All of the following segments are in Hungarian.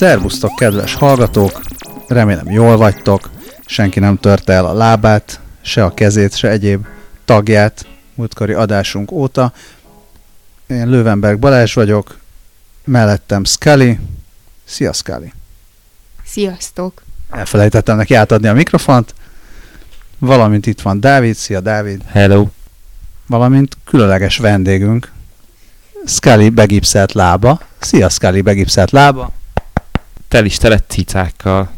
Szerbusztok, kedves hallgatók! Remélem jól vagytok, senki nem törte el a lábát, se a kezét, se egyéb tagját múltkori adásunk óta. Én Lövenberg Balázs vagyok, mellettem Scully. Szia Scully! Sziasztok! Elfelejtettem neki átadni a mikrofont. Valamint itt van Dávid. Szia Dávid! Hello! Valamint különleges vendégünk, Scully begipszelt lába. Szia Scully begipszelt lába! Tel is tele cicákkal.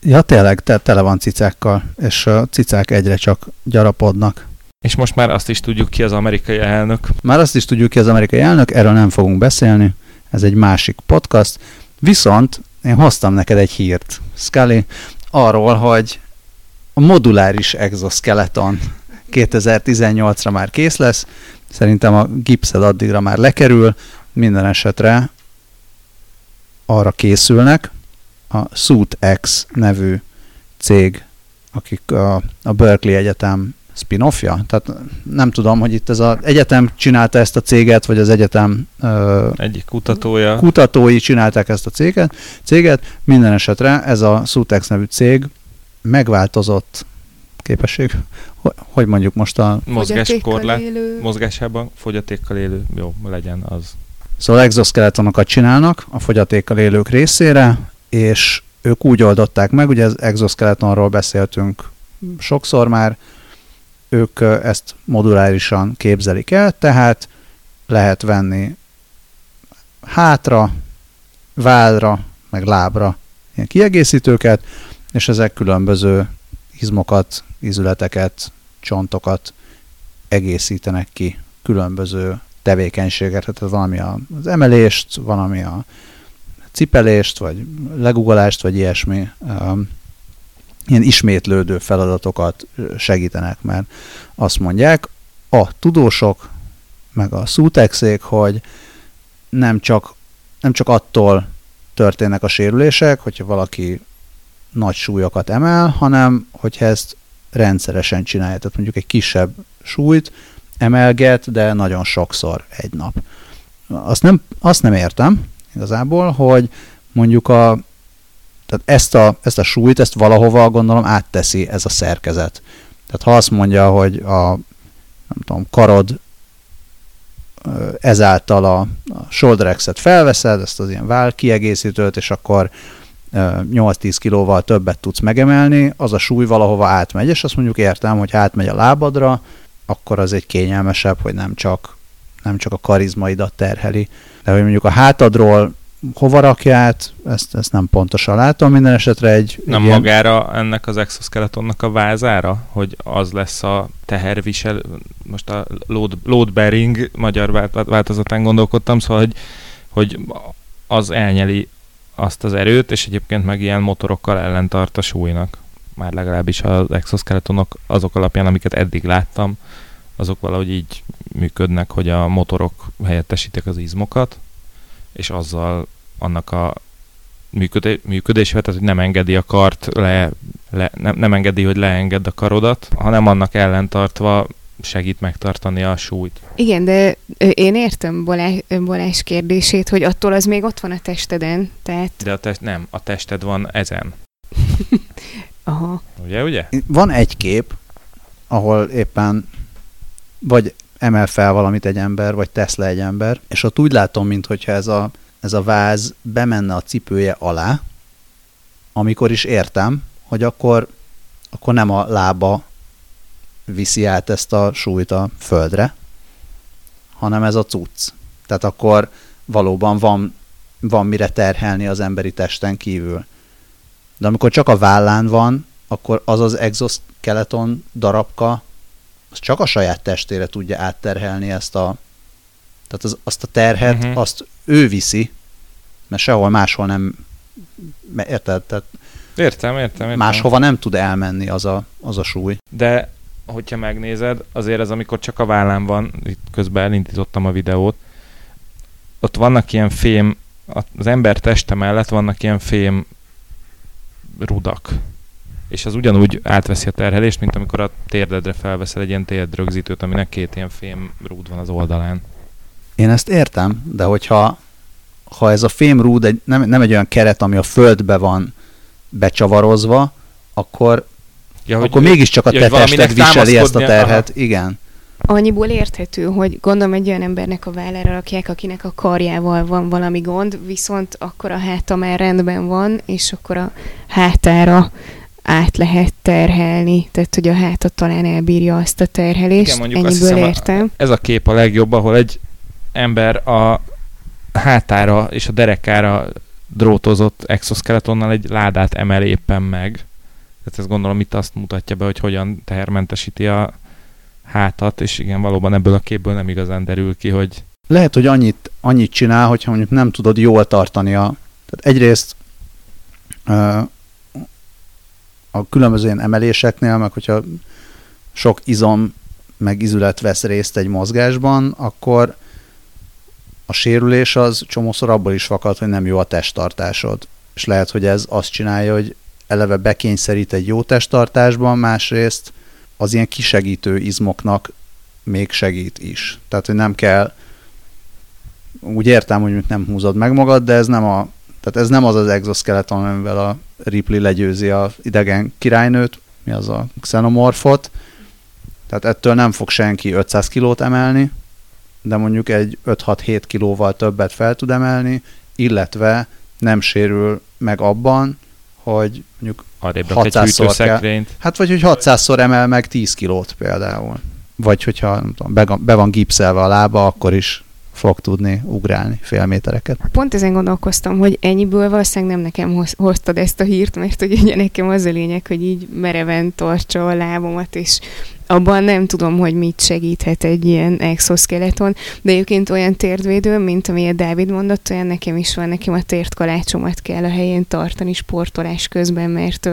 Ja, tényleg, te, tele van cicákkal, és a cicák egyre csak gyarapodnak. És most már azt is tudjuk ki az amerikai elnök. Már azt is tudjuk ki az amerikai elnök, erről nem fogunk beszélni, ez egy másik podcast. Viszont én hoztam neked egy hírt, Scully, arról, hogy a moduláris exoskeleton 2018-ra már kész lesz, szerintem a gipszed addigra már lekerül, minden esetre arra készülnek, a SuitX nevű cég, akik a, a Berkeley Egyetem spin-offja. Tehát nem tudom, hogy itt ez az egyetem csinálta ezt a céget, vagy az egyetem ö, egyik kutatója. Kutatói csinálták ezt a céget. céget. Minden esetre ez a Sutex nevű cég megváltozott képesség, hogy mondjuk most a mozgáskorlát, mozgásában fogyatékkal élő, jó, legyen az. Szóval exoskeletonokat csinálnak a fogyatékkal élők részére, és ők úgy oldották meg, ugye az exoskeletonról beszéltünk sokszor már, ők ezt modulárisan képzelik el, tehát lehet venni hátra, vállra, meg lábra ilyen kiegészítőket, és ezek különböző izmokat, izületeket, csontokat egészítenek ki különböző tevékenységet, tehát valami az emelést, valami a cipelést, vagy legugolást, vagy ilyesmi ilyen ismétlődő feladatokat segítenek, mert azt mondják a tudósok, meg a szútexék, hogy nem csak, nem csak attól történnek a sérülések, hogyha valaki nagy súlyokat emel, hanem hogyha ezt rendszeresen csinálja. Tehát mondjuk egy kisebb súlyt emelget, de nagyon sokszor egy nap. Azt nem, azt nem értem igazából, hogy mondjuk a, tehát ezt a, ezt a súlyt, ezt valahova gondolom átteszi ez a szerkezet. Tehát ha azt mondja, hogy a nem tudom, karod ezáltal a, a shoulder felveszed, ezt az ilyen váll kiegészítőt, és akkor 8-10 kilóval többet tudsz megemelni, az a súly valahova átmegy, és azt mondjuk értem, hogy átmegy a lábadra, akkor az egy kényelmesebb, hogy nem csak, nem csak a karizmaidat terheli, de hogy mondjuk a hátadról hova rakját, ezt, ezt nem pontosan látom, minden esetre egy... Nem ilyen... magára ennek az exoskeletonnak a vázára, hogy az lesz a tehervisel, most a load, load bearing magyar változatán gondolkodtam, szóval, hogy, hogy az elnyeli azt az erőt, és egyébként meg ilyen motorokkal ellentart a súlynak. Már legalábbis az exoskeletonok azok alapján, amiket eddig láttam, azok valahogy így működnek, hogy a motorok helyettesítik az izmokat, és azzal annak a működé, működésével, tehát hogy nem engedi a kart le, le nem, nem engedi, hogy leenged a karodat, hanem annak ellentartva segít megtartani a súlyt. Igen, de én értem Balázs, Balázs kérdését, hogy attól az még ott van a testeden, tehát... De a test, nem, a tested van ezen. Aha. Ugye, ugye? Van egy kép, ahol éppen vagy emel fel valamit egy ember, vagy tesz le egy ember, és ott úgy látom, mintha ez a, ez a váz bemenne a cipője alá, amikor is értem, hogy akkor, akkor nem a lába viszi át ezt a súlyt a földre, hanem ez a cucc. Tehát akkor valóban van, van mire terhelni az emberi testen kívül. De amikor csak a vállán van, akkor az az exoskeleton darabka, az csak a saját testére tudja átterhelni ezt a tehát az, azt a terhet, uh-huh. azt ő viszi, mert sehol máshol nem érted? Tehát értem, értem, értem. Máshova nem tud elmenni az a, az a súly. De hogyha megnézed, azért ez amikor csak a vállán van, itt közben elindítottam a videót, ott vannak ilyen fém, az ember teste mellett vannak ilyen fém rudak. És az ugyanúgy átveszi a terhelést, mint amikor a térdedre felveszel egy ilyen térdrögzítőt, aminek két ilyen fém rúd van az oldalán. Én ezt értem, de hogyha ha ez a fémrúd egy, nem, nem egy olyan keret, ami a földbe van becsavarozva, akkor, ja, akkor hogy, mégiscsak a te tested viseli ezt a terhet. Aha. Igen. Annyiból érthető, hogy gondolom egy olyan embernek a vállára rakják, akinek a karjával van valami gond, viszont akkor a háta már rendben van, és akkor a hátára át lehet terhelni, tehát hogy a háta talán elbírja azt a terhelést. Igen, mondjuk Ennyiből értem. A, ez a kép a legjobb, ahol egy ember a hátára és a derekára drótozott exoskeletonnal egy ládát emel éppen meg. Tehát ez gondolom itt azt mutatja be, hogy hogyan tehermentesíti a hátat, és igen, valóban ebből a képből nem igazán derül ki, hogy... Lehet, hogy annyit, annyit csinál, hogyha mondjuk nem tudod jól tartani a... Tehát egyrészt a különböző ilyen emeléseknél, meg hogyha sok izom meg izület vesz részt egy mozgásban, akkor a sérülés az csomószor abból is fakad, hogy nem jó a testtartásod. És lehet, hogy ez azt csinálja, hogy eleve bekényszerít egy jó testtartásban, másrészt az ilyen kisegítő izmoknak még segít is. Tehát, hogy nem kell, úgy értem, hogy nem húzod meg magad, de ez nem a, tehát ez nem az az exoskeleton, amivel a Ripley legyőzi a idegen királynőt, mi az a xenomorfot, tehát ettől nem fog senki 500 kilót emelni, de mondjuk egy 5-6-7 kilóval többet fel tud emelni, illetve nem sérül meg abban, hogy mondjuk 600-szor kell, hát vagy hogy 600-szor emel meg 10 kilót például. Vagy hogyha nem tudom, be, be van gipszelve a lába, akkor is fog tudni ugrálni fél métereket. Pont ezen gondolkoztam, hogy ennyiből valószínűleg nem nekem hoztad ezt a hírt, mert ugye nekem az a lényeg, hogy így mereven tartsa a lábomat, és abban nem tudom, hogy mit segíthet egy ilyen exoskeleton, de egyébként olyan térdvédő, mint a Dávid mondott, olyan nekem is van, nekem a térdkalácsomat kell a helyén tartani sportolás közben, mert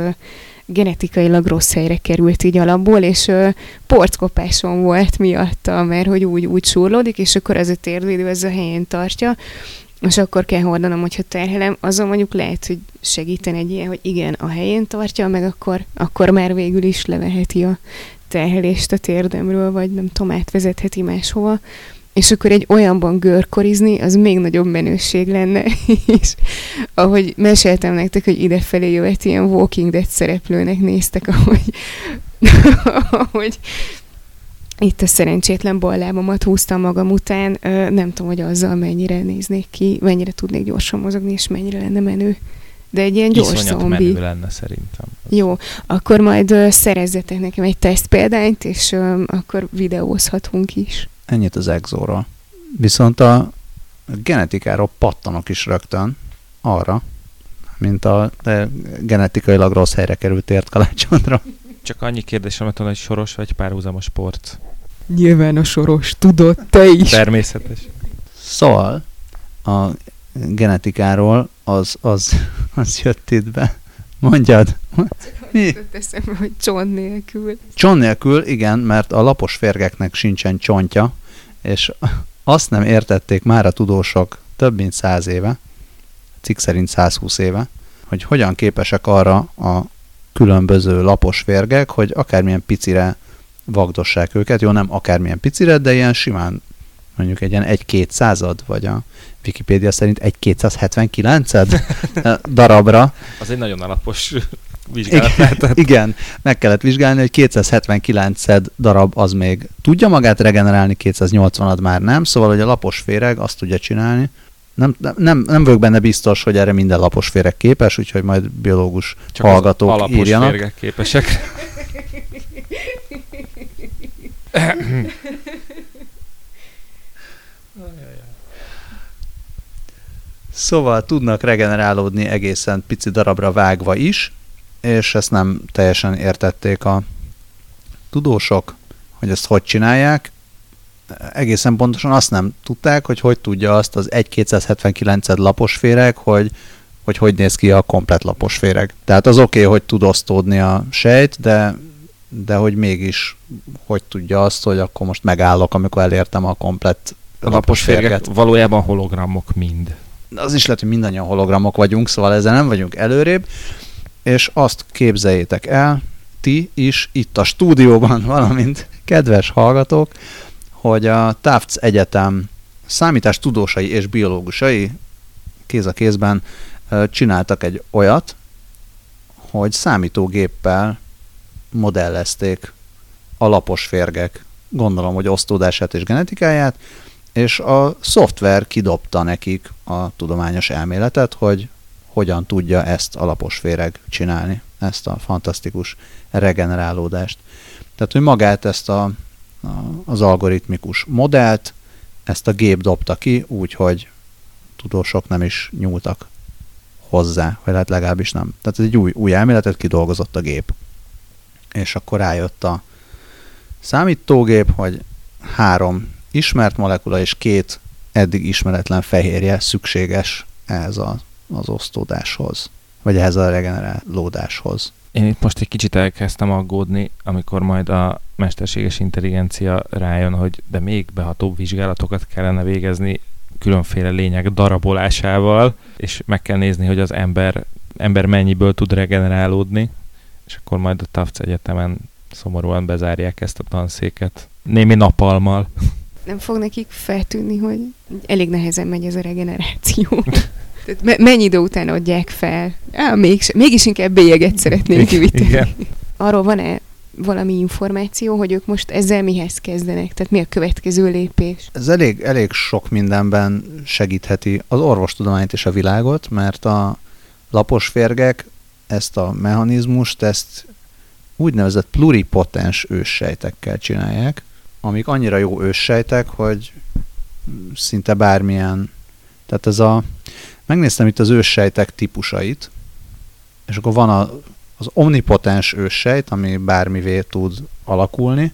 genetikailag rossz helyre került így alapból, és ö, porckopásom volt miatta, mert hogy úgy, úgy súrlódik, és akkor az a térdvédő ez a helyén tartja, és akkor kell hordanom, hogyha terhelem, azon mondjuk lehet, hogy segíteni egy ilyen, hogy igen, a helyén tartja, meg akkor, akkor már végül is leveheti a terhelést a térdemről, vagy nem tudom, átvezetheti máshova, és akkor egy olyanban görkorizni, az még nagyobb menőség lenne, és ahogy meséltem nektek, hogy idefelé jöhet ilyen Walking Dead szereplőnek néztek, ahogy, ahogy itt a szerencsétlen ballábomat húztam magam után, nem tudom, hogy azzal mennyire néznék ki, mennyire tudnék gyorsan mozogni, és mennyire lenne menő. De egy ilyen gyors Iszonyat zombi. menő lenne szerintem. Jó, akkor majd szerezzetek nekem egy teszt példányt, és akkor videózhatunk is. Ennyit az exóról. Viszont a genetikáról pattanok is rögtön arra, mint a genetikailag rossz helyre került ért kalácsondra. Csak annyi kérdésem, hogy soros vagy párhuzamos sport? Nyilván a soros, tudod, te is. Természetes. Szóval a genetikáról az, az, az jött itt be. Mondjad. Mi? Eszembe, hogy csont nélkül. Csont nélkül, igen, mert a lapos férgeknek sincsen csontja, és azt nem értették már a tudósok több mint száz éve, cikk szerint 120 éve, hogy hogyan képesek arra a különböző lapos férgek, hogy akármilyen picire vagdossák őket, jó, nem akármilyen picire, de ilyen simán mondjuk egy ilyen egy-két század, vagy a Wikipédia szerint egy 279 darabra. Az egy nagyon alapos vizsgálat. Igen, igen, meg kellett vizsgálni, hogy 279 darab az még tudja magát regenerálni, 280-ad már nem, szóval hogy a lapos féreg azt tudja csinálni. Nem, nem, nem vagyok benne biztos, hogy erre minden lapos féreg képes, úgyhogy majd biológus Csak hallgatók az alapos írjanak. férgek képesek. Szóval tudnak regenerálódni egészen pici darabra vágva is, és ezt nem teljesen értették a tudósok, hogy ezt hogy csinálják. Egészen pontosan azt nem tudták, hogy hogy tudja azt az 1-279 lapos féreg, hogy, hogy hogy néz ki a komplet lapos féreg. Tehát az oké, okay, hogy tud osztódni a sejt, de, de hogy mégis hogy tudja azt, hogy akkor most megállok, amikor elértem a komplet lapos férget. Valójában hologramok mind az is lehet, hogy mindannyian hologramok vagyunk, szóval ezzel nem vagyunk előrébb, és azt képzeljétek el, ti is itt a stúdióban, valamint kedves hallgatók, hogy a Tufts Egyetem számítás tudósai és biológusai kéz a kézben csináltak egy olyat, hogy számítógéppel modellezték a lapos férgek, gondolom, hogy osztódását és genetikáját, és a szoftver kidobta nekik a tudományos elméletet, hogy hogyan tudja ezt a lapos féreg csinálni, ezt a fantasztikus regenerálódást. Tehát, hogy magát ezt a, a, az algoritmikus modellt, ezt a gép dobta ki, úgyhogy tudósok nem is nyúltak hozzá, vagy lehet legalábbis nem. Tehát egy új, új elméletet kidolgozott a gép. És akkor rájött a számítógép, hogy három ismert molekula és két eddig ismeretlen fehérje szükséges ehhez a, az osztódáshoz, vagy ehhez a regenerálódáshoz. Én itt most egy kicsit elkezdtem aggódni, amikor majd a mesterséges intelligencia rájön, hogy de még behatóbb vizsgálatokat kellene végezni különféle lények darabolásával, és meg kell nézni, hogy az ember, ember mennyiből tud regenerálódni, és akkor majd a Tafts Egyetemen szomorúan bezárják ezt a tanszéket. Némi napalmal. Nem fog nekik feltűnni, hogy elég nehezen megy ez a regeneráció. Tehát me- mennyi idő után adják fel? Á, mégis, mégis inkább bélyeget szeretnék gyűjteni. Arról van-e valami információ, hogy ők most ezzel mihez kezdenek? Tehát mi a következő lépés? Ez elég, elég sok mindenben segítheti az orvostudományt és a világot, mert a lapos férgek ezt a mechanizmust, ezt úgynevezett pluripotens őssejtekkel csinálják, amik annyira jó őssejtek, hogy szinte bármilyen, tehát ez a, megnéztem itt az őssejtek típusait, és akkor van a az omnipotens őssejt, ami bármivé tud alakulni,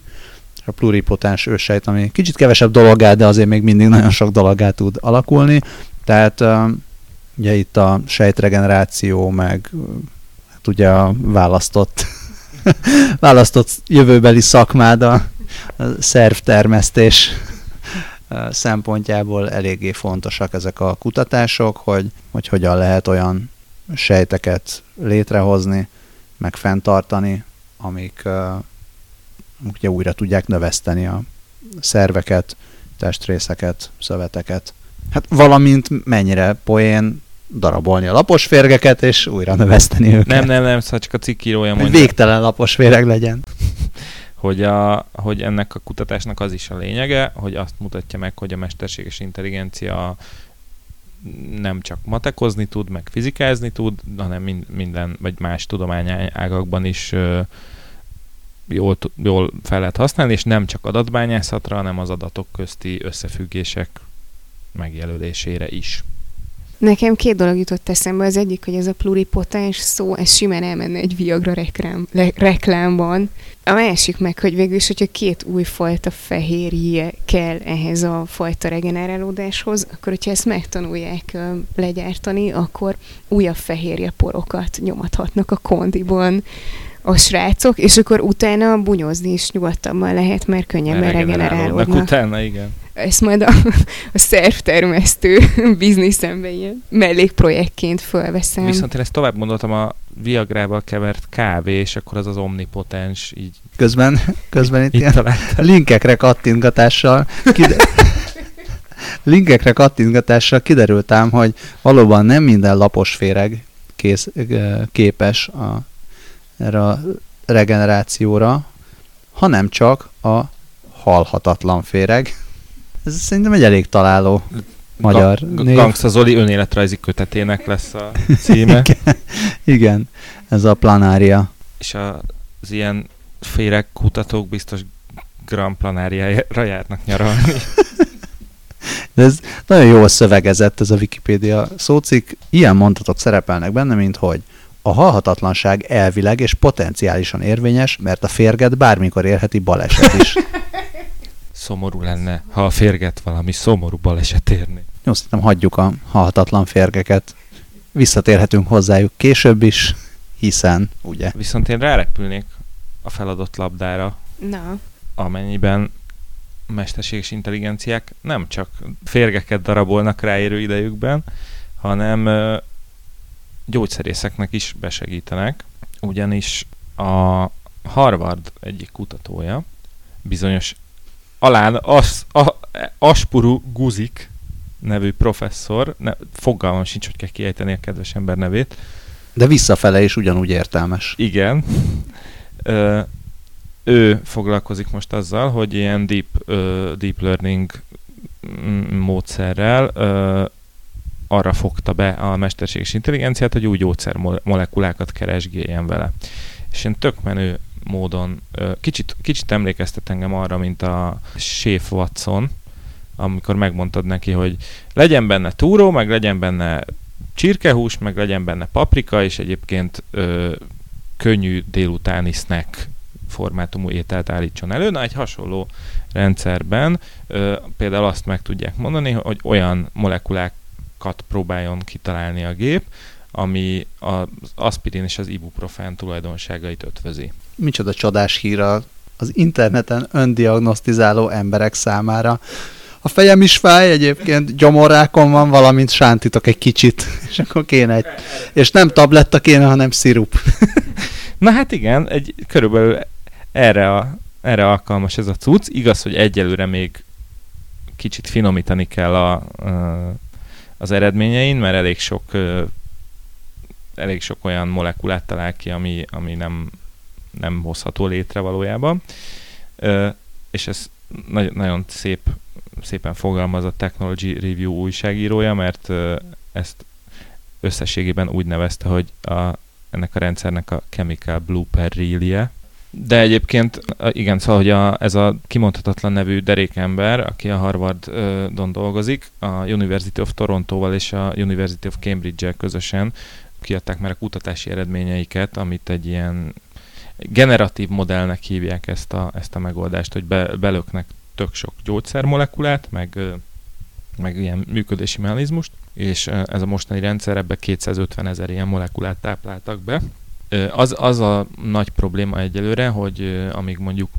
és a pluripotens őssejt, ami kicsit kevesebb dologá, de azért még mindig nagyon sok dologá tud alakulni. Tehát ugye itt a sejtregeneráció, meg hát ugye a választott, választott jövőbeli szakmád a, a szervtermesztés szempontjából eléggé fontosak ezek a kutatások, hogy, hogy hogyan lehet olyan sejteket létrehozni, meg fenntartani, amik uh, ugye újra tudják növeszteni a szerveket, testrészeket, szöveteket. Hát valamint mennyire poén darabolni a lapos férgeket, és újra növeszteni őket. Nem, nem, nem, szóval csak a cikkírója mondja. Végtelen lapos féreg legyen. Hogy, a, hogy ennek a kutatásnak az is a lényege, hogy azt mutatja meg, hogy a mesterséges intelligencia nem csak matekozni tud, meg fizikázni tud, hanem minden, vagy más tudományágakban is jól, jól fel lehet használni, és nem csak adatbányászatra, hanem az adatok közti összefüggések megjelölésére is. Nekem két dolog jutott eszembe. Az egyik, hogy ez a pluripotens szó, ez simán elmenne egy Viagra reklám, le, reklámban. A másik meg, hogy végül is, hogyha két újfajta fehérje kell ehhez a fajta regenerálódáshoz, akkor hogyha ezt megtanulják legyártani, akkor újabb fehérje porokat nyomathatnak a kondiban a srácok, és akkor utána bunyozni is nyugodtabban lehet, mert könnyebben regenerálódnak. utána, igen ezt majd a, a szervtermesztő bizniszembe ilyen mellékprojektként fölveszem. Viszont én ezt tovább gondoltam a Viagrával kevert kávé, és akkor az az omnipotens így. Közben, közben itt, itt ilyen linkekre kattintgatással kide- linkekre kattintgatással kiderült ám, hogy valóban nem minden lapos féreg kész, képes a, erre a regenerációra, hanem csak a halhatatlan féreg. Ez szerintem egy elég találó magyar Ga- név. Gangsta Zoli önéletrajzi kötetének lesz a címe. igen, igen, ez a planária. És a, az ilyen féreg kutatók biztos Grand Planáriára járnak nyaralni. De ez nagyon jól szövegezett ez a Wikipédia szócik. Ilyen mondatok szerepelnek benne, mint hogy a halhatatlanság elvileg és potenciálisan érvényes, mert a férget bármikor érheti baleset is. Szomorú lenne, ha a férget valami szomorú baleset érni. Jó, szerintem hagyjuk a halhatatlan férgeket. Visszatérhetünk hozzájuk később is, hiszen, ugye? Viszont én rárepülnék a feladott labdára. Na. Amennyiben mesterséges intelligenciák nem csak férgeket darabolnak ráérő idejükben, hanem gyógyszerészeknek is besegítenek, ugyanis a Harvard egyik kutatója bizonyos Alán as, a, Aspuru Guzik nevű professzor, ne, fogalmam sincs, hogy kell kiejteni a kedves ember nevét. De visszafele is ugyanúgy értelmes. Igen. Ö, ő foglalkozik most azzal, hogy ilyen deep, ö, deep learning módszerrel ö, arra fogta be a mesterséges intelligenciát, hogy új gyógyszermolekulákat keresgéljen vele. És én tök menő módon, kicsit, kicsit emlékeztet engem arra, mint a Chef Watson, amikor megmondtad neki, hogy legyen benne túró, meg legyen benne csirkehús, meg legyen benne paprika, és egyébként ö, könnyű délutáni snack formátumú ételt állítson elő. Na, egy hasonló rendszerben ö, például azt meg tudják mondani, hogy olyan molekulákat próbáljon kitalálni a gép, ami az aspirin és az ibuprofen tulajdonságait ötvözi. Micsoda csodás hír az interneten öndiagnosztizáló emberek számára. A fejem is fáj, egyébként gyomorrákon van, valamint sántítok egy kicsit, és akkor kéne egy... És nem tabletta kéne, hanem szirup. Na hát igen, egy, körülbelül erre, a, erre alkalmas ez a cucc. Igaz, hogy egyelőre még kicsit finomítani kell a, a, az eredményein, mert elég sok elég sok olyan molekulát talál ki, ami, ami nem, nem hozható létre valójában. És ez nagyon, nagyon szép, szépen fogalmaz a Technology Review újságírója, mert ezt összességében úgy nevezte, hogy a, ennek a rendszernek a Chemical Blooper Relje, de egyébként, igen, szóval, hogy a, ez a kimondhatatlan nevű derékember, aki a Harvardon dolgozik, a University of Toronto-val és a University of Cambridge-el közösen kiadták már a kutatási eredményeiket, amit egy ilyen generatív modellnek hívják ezt a, ezt a megoldást, hogy be, belöknek tök sok gyógyszermolekulát, meg, meg ilyen működési mechanizmust, és ez a mostani rendszer ebbe 250 ezer ilyen molekulát tápláltak be, az, az a nagy probléma egyelőre, hogy amíg mondjuk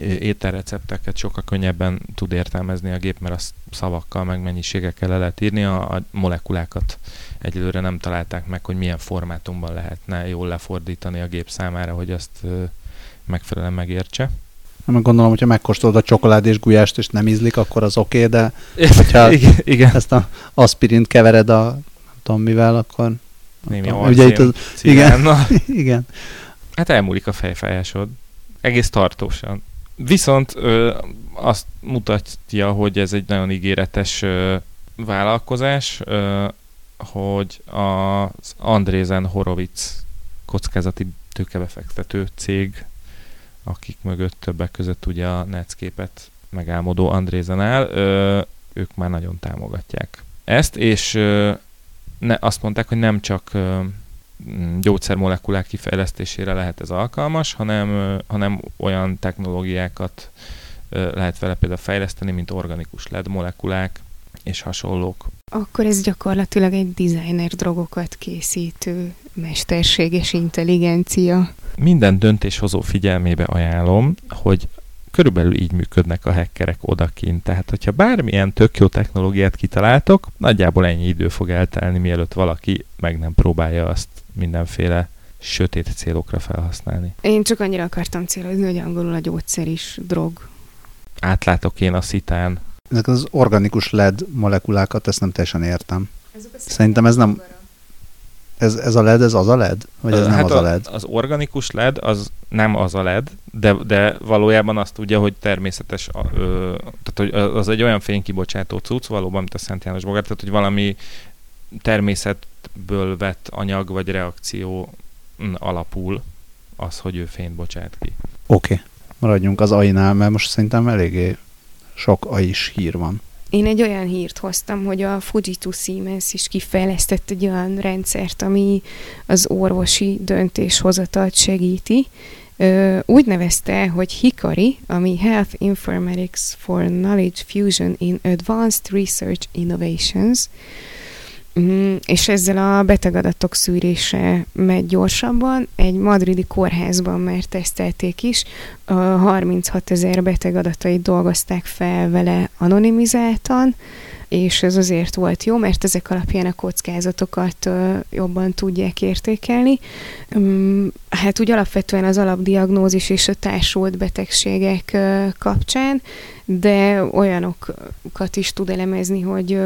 ételrecepteket sokkal könnyebben tud értelmezni a gép, mert azt szavakkal, meg mennyiségekkel le lehet írni, a, a molekulákat egyelőre nem találták meg, hogy milyen formátumban lehetne jól lefordítani a gép számára, hogy azt megfelelően megértse. Nem gondolom, hogyha megkóstolod a csokolád és gulyást, és nem ízlik, akkor az oké, okay, de hogyha igen, igen. ezt a aspirint kevered a nem tudom mivel, akkor Némi Ugye itt az, igen, igen. Hát elmúlik a fejfájásod. Egész tartósan. Viszont ö, azt mutatja, hogy ez egy nagyon ígéretes ö, vállalkozás, ö, hogy az Andrézen Horowitz kockázati tőkebefektető cég, akik mögött többek között ugye a Netscape-et megálmodó Andrézen áll, ö, ők már nagyon támogatják ezt, és ö, ne, azt mondták, hogy nem csak ö, gyógyszermolekulák kifejlesztésére lehet ez alkalmas, hanem, hanem olyan technológiákat lehet vele például fejleszteni, mint organikus LED molekulák és hasonlók. Akkor ez gyakorlatilag egy designer drogokat készítő mesterséges intelligencia. Minden döntéshozó figyelmébe ajánlom, hogy körülbelül így működnek a hackerek odakint. Tehát, hogyha bármilyen tök jó technológiát kitaláltok, nagyjából ennyi idő fog eltelni, mielőtt valaki meg nem próbálja azt mindenféle sötét célokra felhasználni. Én csak annyira akartam célozni, hogy angolul a gyógyszer is drog. Átlátok én a szitán. Ezek az organikus LED molekulákat, ezt nem teljesen értem. Szerintem ez nem... Ez, ez a LED, ez az a LED? Vagy ez hát nem az a, a LED? Az organikus LED az nem az a LED, de, de valójában azt tudja, hogy természetes, ö, tehát hogy az egy olyan fénykibocsátó cucc, valóban, mint a Szent János Bogár, tehát hogy valami természetből vett anyag vagy reakció alapul az, hogy ő fényt bocsát ki. Oké, okay. maradjunk az AI-nál, mert most szerintem eléggé sok AI-s hír van. Én egy olyan hírt hoztam, hogy a Fujitsu Siemens is kifejlesztett egy olyan rendszert, ami az orvosi döntéshozatalt segíti. Úgy nevezte, hogy Hikari, ami Health Informatics for Knowledge Fusion in Advanced Research Innovations, Mm, és ezzel a betegadatok szűrése megy gyorsabban. Egy madridi kórházban már tesztelték is, a 36 ezer betegadatait dolgozták fel vele anonimizáltan, és ez azért volt jó, mert ezek alapján a kockázatokat jobban tudják értékelni. Hát úgy alapvetően az alapdiagnózis és a társult betegségek kapcsán, de olyanokat is tud elemezni, hogy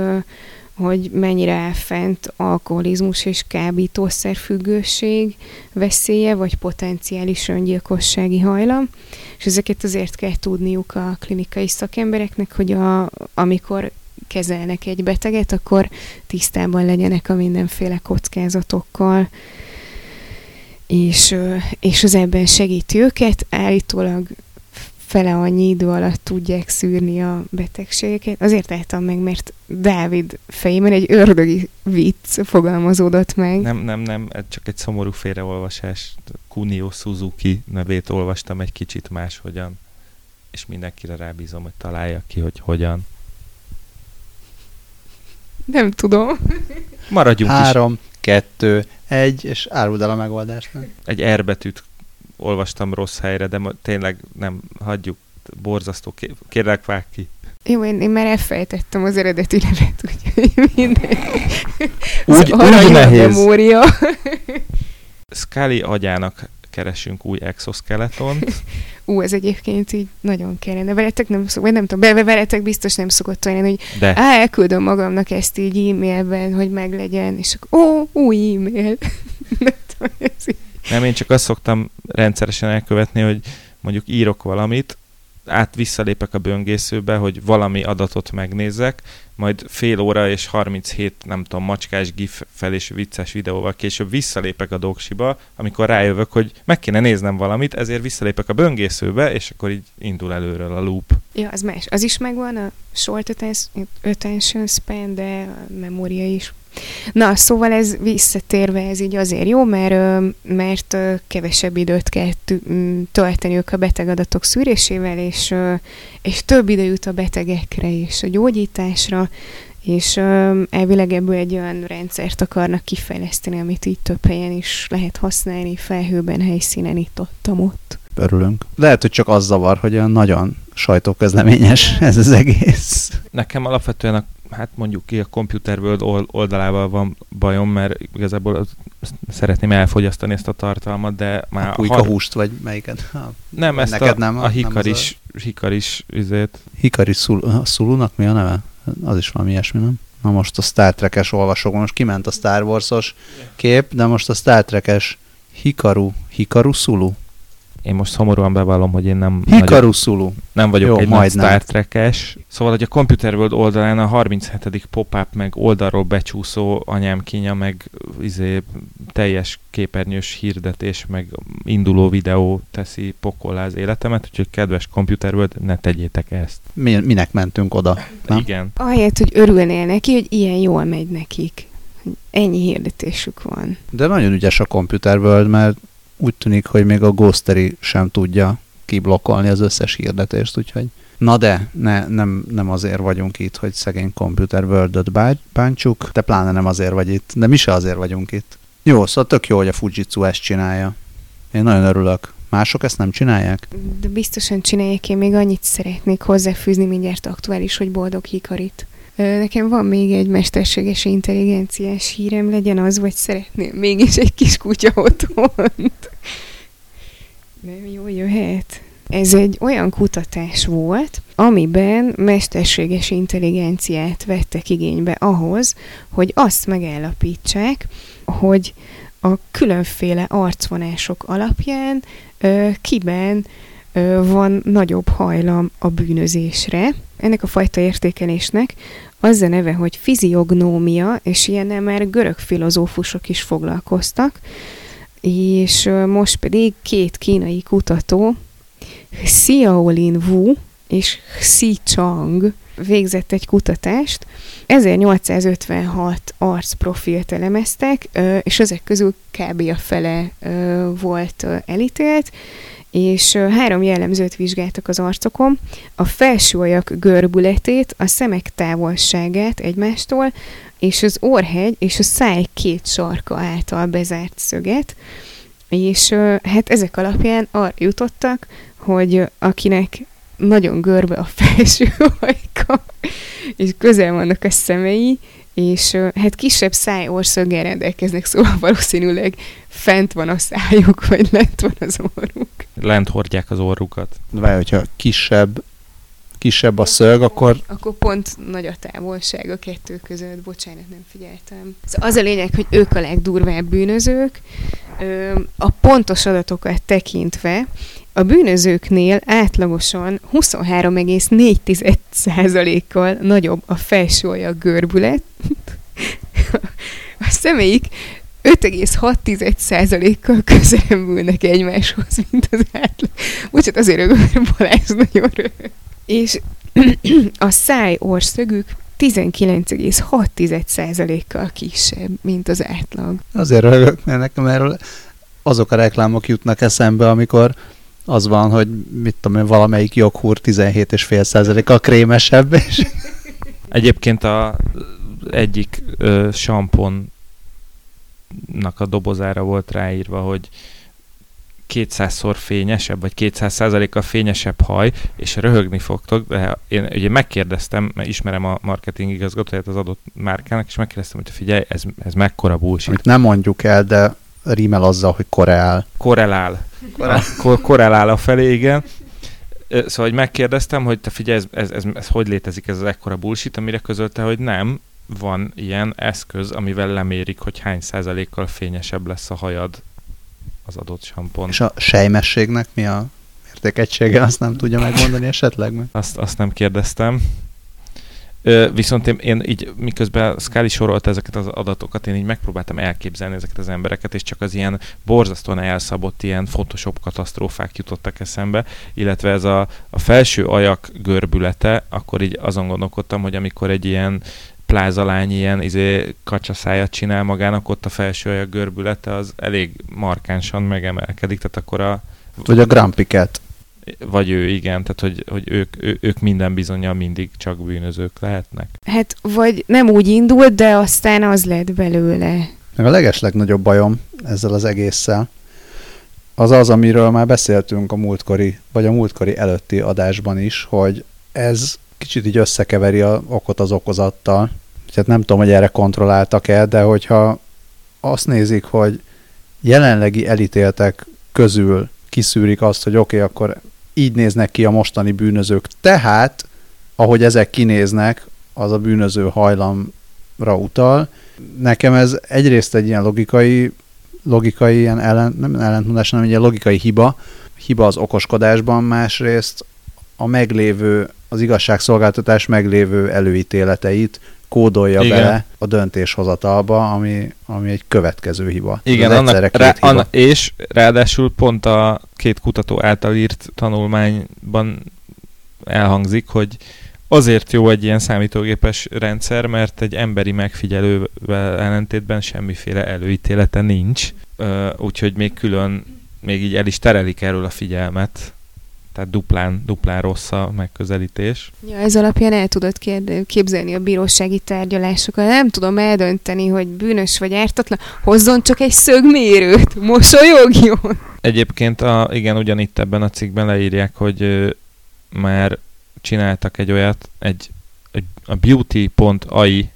hogy mennyire fent alkoholizmus és kábítószerfüggőség veszélye, vagy potenciális öngyilkossági hajlam. És ezeket azért kell tudniuk a klinikai szakembereknek, hogy a, amikor kezelnek egy beteget, akkor tisztában legyenek a mindenféle kockázatokkal, és, és az ebben segíti őket. Állítólag fele annyi idő alatt tudják szűrni a betegségeket. Azért álltam meg, mert Dávid fejében egy ördögi vicc fogalmazódott meg. Nem, nem, nem, ez csak egy szomorú félreolvasás. Kunio Suzuki nevét olvastam egy kicsit máshogyan, és mindenkire rábízom, hogy találja ki, hogy hogyan. Nem tudom. Maradjunk Három, is. kettő, egy, és áruld el a megoldást. Egy R betűt olvastam rossz helyre, de tényleg nem, hagyjuk, borzasztó, kérlek vág ki. Jó, én, én már elfejtettem az eredeti nevet, úgyhogy minden. Úgy, úgy nehéz. Memória. Scully agyának keresünk új exoskeleton. Ú, ez egyébként így nagyon kellene. Veletek nem szok, vagy nem tudom, be, veletek biztos nem szokott olyan, hogy De. Á, elküldöm magamnak ezt így e-mailben, hogy meglegyen, és akkor ó, új e-mail. nem tudom, ez így nem, én csak azt szoktam rendszeresen elkövetni, hogy mondjuk írok valamit, át visszalépek a böngészőbe, hogy valami adatot megnézzek, majd fél óra és 37, nem tudom, macskás gif fel és vicces videóval később visszalépek a doksiba, amikor rájövök, hogy meg kéne néznem valamit, ezért visszalépek a böngészőbe, és akkor így indul előről a loop. Ja, az más. Az is megvan, a short attention span, de a memória is Na, szóval ez visszatérve, ez így azért jó, mert, mert kevesebb időt kell tölteniük a betegadatok szűrésével, és, és több idő jut a betegekre és a gyógyításra, és elvileg ebből egy olyan rendszert akarnak kifejleszteni, amit így több helyen is lehet használni, felhőben, helyszínen, itt, ott, ott. Örülünk. Lehet, hogy csak az zavar, hogy olyan nagyon sajtóközleményes ez az egész. Nekem alapvetően a hát mondjuk ki a Computer World oldalával van bajom, mert igazából szeretném elfogyasztani ezt a tartalmat, de már... A pulyka har... húst, vagy melyiket? Ha, nem, ezt neked a, nem, a, a hikaris, a... hikaris üzét. Hikaris szul, szulunak mi a neve? Az is valami ilyesmi, nem? Na most a Star Trek-es olvasok, most kiment a Star Wars-os kép, de most a Star Trek-es Hikaru, Hikaru Sulu? Én most szomorúan bevallom, hogy én nem... Hikaru Sulu. Nem vagyok Jó, egy nagy Star Trek-es. Szóval, hogy a Computer World oldalán a 37. pop-up, meg oldalról becsúszó anyám kínja, meg izé, teljes képernyős hirdetés, meg induló videó teszi pokolá az életemet, úgyhogy kedves Computer World, ne tegyétek ezt. Mi, minek mentünk oda? Nem? Igen. Ahelyett, hogy örülnél neki, hogy ilyen jól megy nekik. Ennyi hirdetésük van. De nagyon ügyes a Computer World, mert úgy tűnik, hogy még a Ghostery sem tudja kiblokkolni az összes hirdetést, úgyhogy na de, ne, nem, nem azért vagyunk itt, hogy szegény Computer World-öt bántsuk, de pláne nem azért vagy itt, de mi se azért vagyunk itt. Jó, szóval tök jó, hogy a Fujitsu ezt csinálja. Én nagyon örülök. Mások ezt nem csinálják? De biztosan csinálják, én még annyit szeretnék hozzáfűzni mindjárt aktuális, hogy boldog hikarit. Nekem van még egy mesterséges intelligenciás hírem, legyen az, vagy szeretném mégis egy kis kutya otthont. Nem jó jöhet. Ez egy olyan kutatás volt, amiben mesterséges intelligenciát vettek igénybe ahhoz, hogy azt megállapítsák, hogy a különféle arcvonások alapján kiben van nagyobb hajlam a bűnözésre. Ennek a fajta értékelésnek az a neve, hogy fiziognómia, és ilyennel már görög filozófusok is foglalkoztak, és most pedig két kínai kutató, Xiaolin Wu és Xi Chang végzett egy kutatást. 1856 arcprofilt elemeztek, és ezek közül kb. a fele volt elítélt, és három jellemzőt vizsgáltak az arcokon, a felső ajak görbületét, a szemek távolságát egymástól, és az orhegy és a száj két sarka által bezárt szöget, és hát ezek alapján arra jutottak, hogy akinek nagyon görbe a felső ajka, és közel vannak a szemei, és hát kisebb szájorszöggel rendelkeznek, szóval valószínűleg fent van a szájuk, vagy lent van az orruk. Lent hordják az orrukat. Vagy hogyha kisebb, kisebb a szög, akkor... Akkor pont nagy a távolság a kettő között. Bocsánat, nem figyeltem. Szóval az a lényeg, hogy ők a legdurvább bűnözők. A pontos adatokat tekintve a bűnözőknél átlagosan 23,4%-kal nagyobb a felső görbület, a személyik 5,6%-kal közelebb ülnek egymáshoz, mint az átlag. Bocsát, azért rögök, Balázs nagyon rögök. És a száj orszögük 19,6%-kal kisebb, mint az átlag. Azért rögök, mert nekem erről azok a reklámok jutnak eszembe, amikor az van, hogy mit tudom én, valamelyik joghúr 17,5%-kal krémesebb. És... Egyébként a egyik ö, samponnak a dobozára volt ráírva, hogy 200-szor fényesebb, vagy 200%-kal fényesebb haj, és röhögni fogtok, de én ugye megkérdeztem, mert ismerem a marketing igazgatóját az adott márkának, és megkérdeztem, hogy figyelj, ez, ez mekkora bullshit. Amit nem mondjuk el, de rímel azzal, hogy korreál. Korrelál. Korrelál. korrelál a felé, igen. Szóval, hogy megkérdeztem, hogy te figyelj, ez, ez, ez, ez hogy létezik ez az ekkora bullshit, amire közölte, hogy nem, van ilyen eszköz, amivel lemérik, hogy hány százalékkal fényesebb lesz a hajad az adott sampon. És a sejmességnek mi a értékegysége, azt nem tudja megmondani esetleg? Azt, azt nem kérdeztem. Viszont én, én így, miközben Scully sorolta ezeket az adatokat, én így megpróbáltam elképzelni ezeket az embereket, és csak az ilyen borzasztóan elszabott ilyen Photoshop katasztrófák jutottak eszembe, illetve ez a, a felső ajak görbülete, akkor így azon gondolkodtam, hogy amikor egy ilyen plázalány ilyen izé, kacsaszájat csinál magának, ott a felső ajak görbülete az elég markánsan megemelkedik, tehát akkor a... Vagy a Grampiket. Vagy ő, igen, tehát hogy, hogy ők, ő, ők minden bizonyal mindig csak bűnözők lehetnek. Hát, vagy nem úgy indult, de aztán az lett belőle. Meg a legeslegnagyobb bajom ezzel az egésszel, az az, amiről már beszéltünk a múltkori, vagy a múltkori előtti adásban is, hogy ez kicsit így összekeveri a okot az okozattal. Tehát nem tudom, hogy erre kontrolláltak-e, de hogyha azt nézik, hogy jelenlegi elítéltek közül kiszűrik azt, hogy oké, okay, akkor így néznek ki a mostani bűnözők. Tehát, ahogy ezek kinéznek, az a bűnöző hajlamra utal. Nekem ez egyrészt egy ilyen logikai, logikai ilyen ellen, nem ellentmondás, hanem egy ilyen logikai hiba, hiba az okoskodásban, másrészt a meglévő, az igazságszolgáltatás meglévő előítéleteit kódolja Igen. be a döntéshozatalba, ami, ami egy következő hiba. Igen, annak, rá, hiba. Anna, és ráadásul pont a két kutató által írt tanulmányban elhangzik, hogy azért jó egy ilyen számítógépes rendszer, mert egy emberi megfigyelővel ellentétben semmiféle előítélete nincs, úgyhogy még külön, még így el is terelik erről a figyelmet tehát duplán, duplán rossz a megközelítés. Ja, ez alapján el tudod kérde, képzelni a bírósági tárgyalásokat. Nem tudom eldönteni, hogy bűnös vagy ártatlan. Hozzon csak egy szögmérőt, mosolyogjon. Egyébként a, igen, ugyanitt ebben a cikkben leírják, hogy ö, már csináltak egy olyat, egy, egy a beauty.ai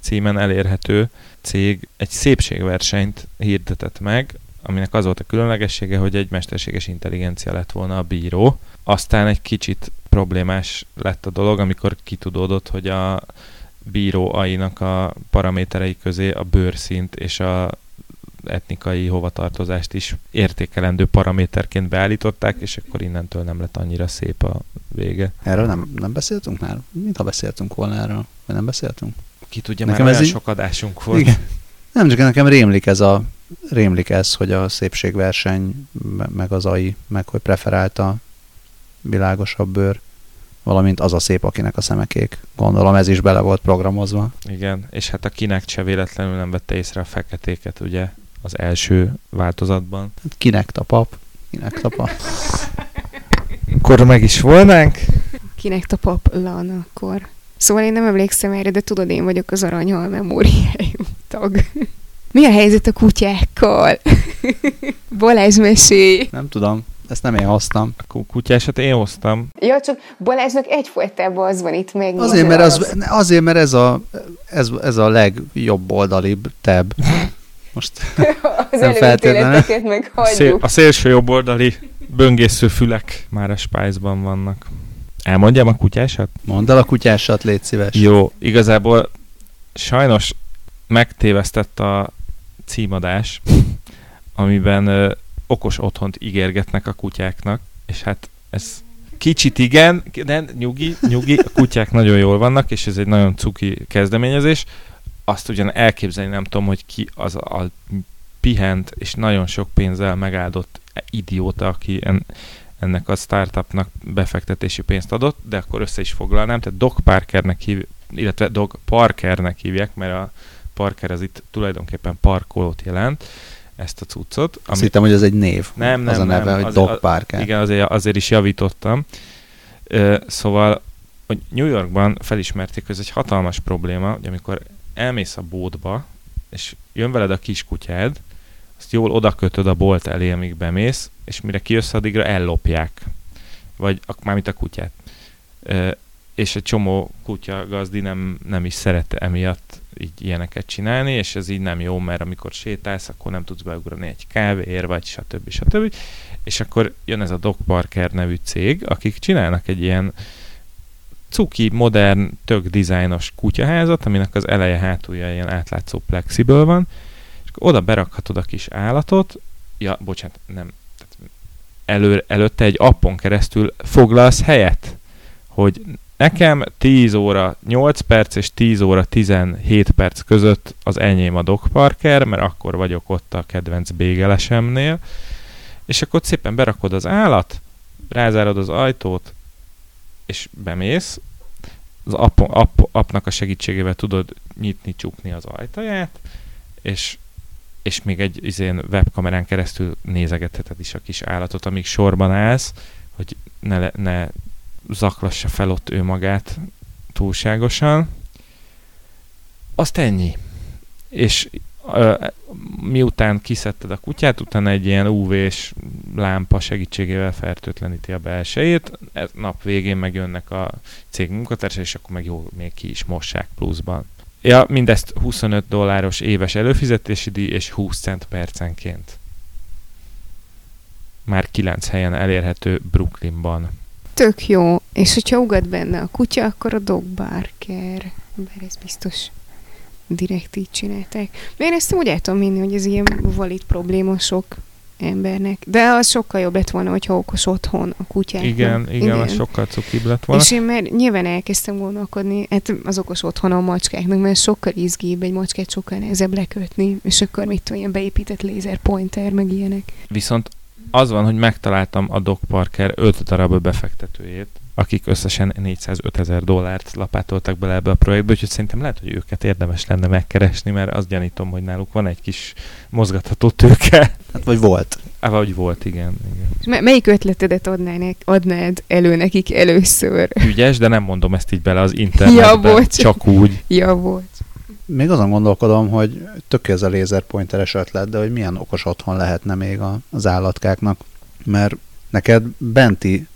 címen elérhető cég egy szépségversenyt hirdetett meg, aminek az volt a különlegessége, hogy egy mesterséges intelligencia lett volna a bíró. Aztán egy kicsit problémás lett a dolog, amikor kitudódott, hogy a bíró ainak a paraméterei közé a bőrszint és a etnikai hovatartozást is értékelendő paraméterként beállították, és akkor innentől nem lett annyira szép a vége. Erről nem, nem beszéltünk már? Mintha beszéltünk volna erről, vagy nem beszéltünk? Ki tudja, Nekem már ez olyan így... sok adásunk volt. Igen. Nem, csak nekem rémlik ez a rémlik ez, hogy a szépségverseny, meg az AI, meg hogy preferálta világosabb bőr, valamint az a szép, akinek a szemekék. Gondolom ez is bele volt programozva. Igen, és hát a kinek se véletlenül nem vette észre a feketéket, ugye, az első változatban. Hát kinek a pap? Kinek a pap? akkor meg is volnánk. Kinek a pap lan akkor. Szóval én nem emlékszem erre, de tudod, én vagyok az aranyhal memóriájú tag. Mi a helyzet a kutyákkal? Balázs mesé. Nem tudom. ezt nem én hoztam. A kutyásat én hoztam. Ja, csak Balázsnak egyfolytában az van itt meg. Azért, mert, az, azért, mert ez a, ez, ez a legjobb oldalibb tab. Most az nem feltétlenül. meg hagyjuk. Szél, a szélső jobb oldali böngésző fülek már a Spice-ban vannak. Elmondjam a kutyásat? Mondd el a kutyásat, légy szíves. Jó, igazából sajnos megtévesztett a címadás, amiben ö, okos otthont ígérgetnek a kutyáknak, és hát ez kicsit igen, de nyugi, nyugi, a kutyák nagyon jól vannak, és ez egy nagyon cuki kezdeményezés. Azt ugyan elképzelni nem tudom, hogy ki az a pihent és nagyon sok pénzzel megáldott idióta, aki en, ennek a startupnak befektetési pénzt adott, de akkor össze is foglalnám, tehát Doc Parkernek hív, illetve Doc Parkernek hívják, mert a Parker az itt tulajdonképpen parkolót jelent, ezt a cuccot. Ami... Azt hittem, hogy ez egy név. Nem, nem, az a neve, nem, hogy Doc Parker. Igen, azért, azért is javítottam. Ö, szóval, hogy New Yorkban felismerték, hogy ez egy hatalmas probléma, hogy amikor elmész a bótba, és jön veled a kiskutyád, azt jól oda kötöd a bolt elé, amíg bemész, és mire kijössz, addigra ellopják. Vagy mármint a kutyát. És egy csomó kutya gazdi nem, nem is szeret emiatt így ilyeneket csinálni, és ez így nem jó, mert amikor sétálsz, akkor nem tudsz beugrani egy kávéért, vagy stb. stb. És akkor jön ez a Doc Parker nevű cég, akik csinálnak egy ilyen cuki, modern, tök dizájnos kutyaházat, aminek az eleje hátulja ilyen átlátszó plexiből van, oda berakhatod a kis állatot, ja, bocsánat, nem, elő, előtte egy appon keresztül foglalsz helyet, hogy nekem 10 óra 8 perc és 10 óra 17 perc között az enyém a Doc Parker, mert akkor vagyok ott a kedvenc bégelesemnél, és akkor szépen berakod az állat, rázárod az ajtót, és bemész, az app, app, appnak a segítségével tudod nyitni, csukni az ajtaját, és és még egy izén webkamerán keresztül nézegetheted is a kis állatot, amíg sorban állsz, hogy ne, ne zaklassa fel ott ő magát túlságosan. Azt ennyi. És miután kiszedted a kutyát, utána egy ilyen UV-s lámpa segítségével fertőtleníti a belsejét, ez nap végén megjönnek a cég munkatársai, és akkor meg jó, még ki is mossák pluszban. Ja, mindezt 25 dolláros éves előfizetési díj és 20 cent percenként. Már 9 helyen elérhető Brooklynban. Tök jó. És hogyha ugat benne a kutya, akkor a dog barker. Bár ez biztos direkt így csinálták. De én ezt úgy el tudom minni, hogy ez ilyen valid probléma sok embernek. De az sokkal jobb lett volna, hogyha okos otthon a kutyák. Igen, igen, igen, az sokkal cukibb lett volna. És én már nyilván elkezdtem gondolkodni, hát az okos otthon a macskáknak, mert sokkal izgibb, egy macskát sokkal nehezebb lekötni, és akkor mit tudom, ilyen beépített laser pointer, meg ilyenek. Viszont az van, hogy megtaláltam a Doc Parker 5 darab befektetőjét, akik összesen 405 ezer dollárt lapátoltak bele ebbe a projektbe, úgyhogy szerintem lehet, hogy őket érdemes lenne megkeresni, mert azt gyanítom, hogy náluk van egy kis mozgatható tőke. Hát vagy volt. Hát vagy volt, igen. igen. És m- melyik ötletedet adnád, adnád elő nekik először? Ügyes, de nem mondom ezt így bele az internetbe. Ja, bocs. Csak úgy. Ja, bocs. Még azon gondolkodom, hogy tök ez a lézerpointeres ötlet, de hogy milyen okos otthon lehetne még a, az állatkáknak. Mert neked benti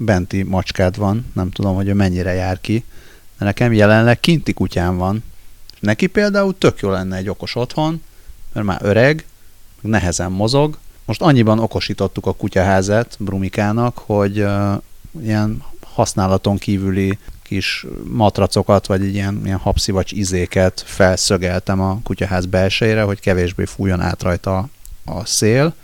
benti macskád van, nem tudom, hogy ő mennyire jár ki, de nekem jelenleg kinti kutyám van. Neki például tök jó lenne egy okos otthon, mert már öreg, nehezen mozog. Most annyiban okosítottuk a kutyaházat Brumikának, hogy uh, ilyen használaton kívüli kis matracokat, vagy ilyen, ilyen habszivacs izéket felszögeltem a kutyaház belsejére, hogy kevésbé fújjon át rajta a szél,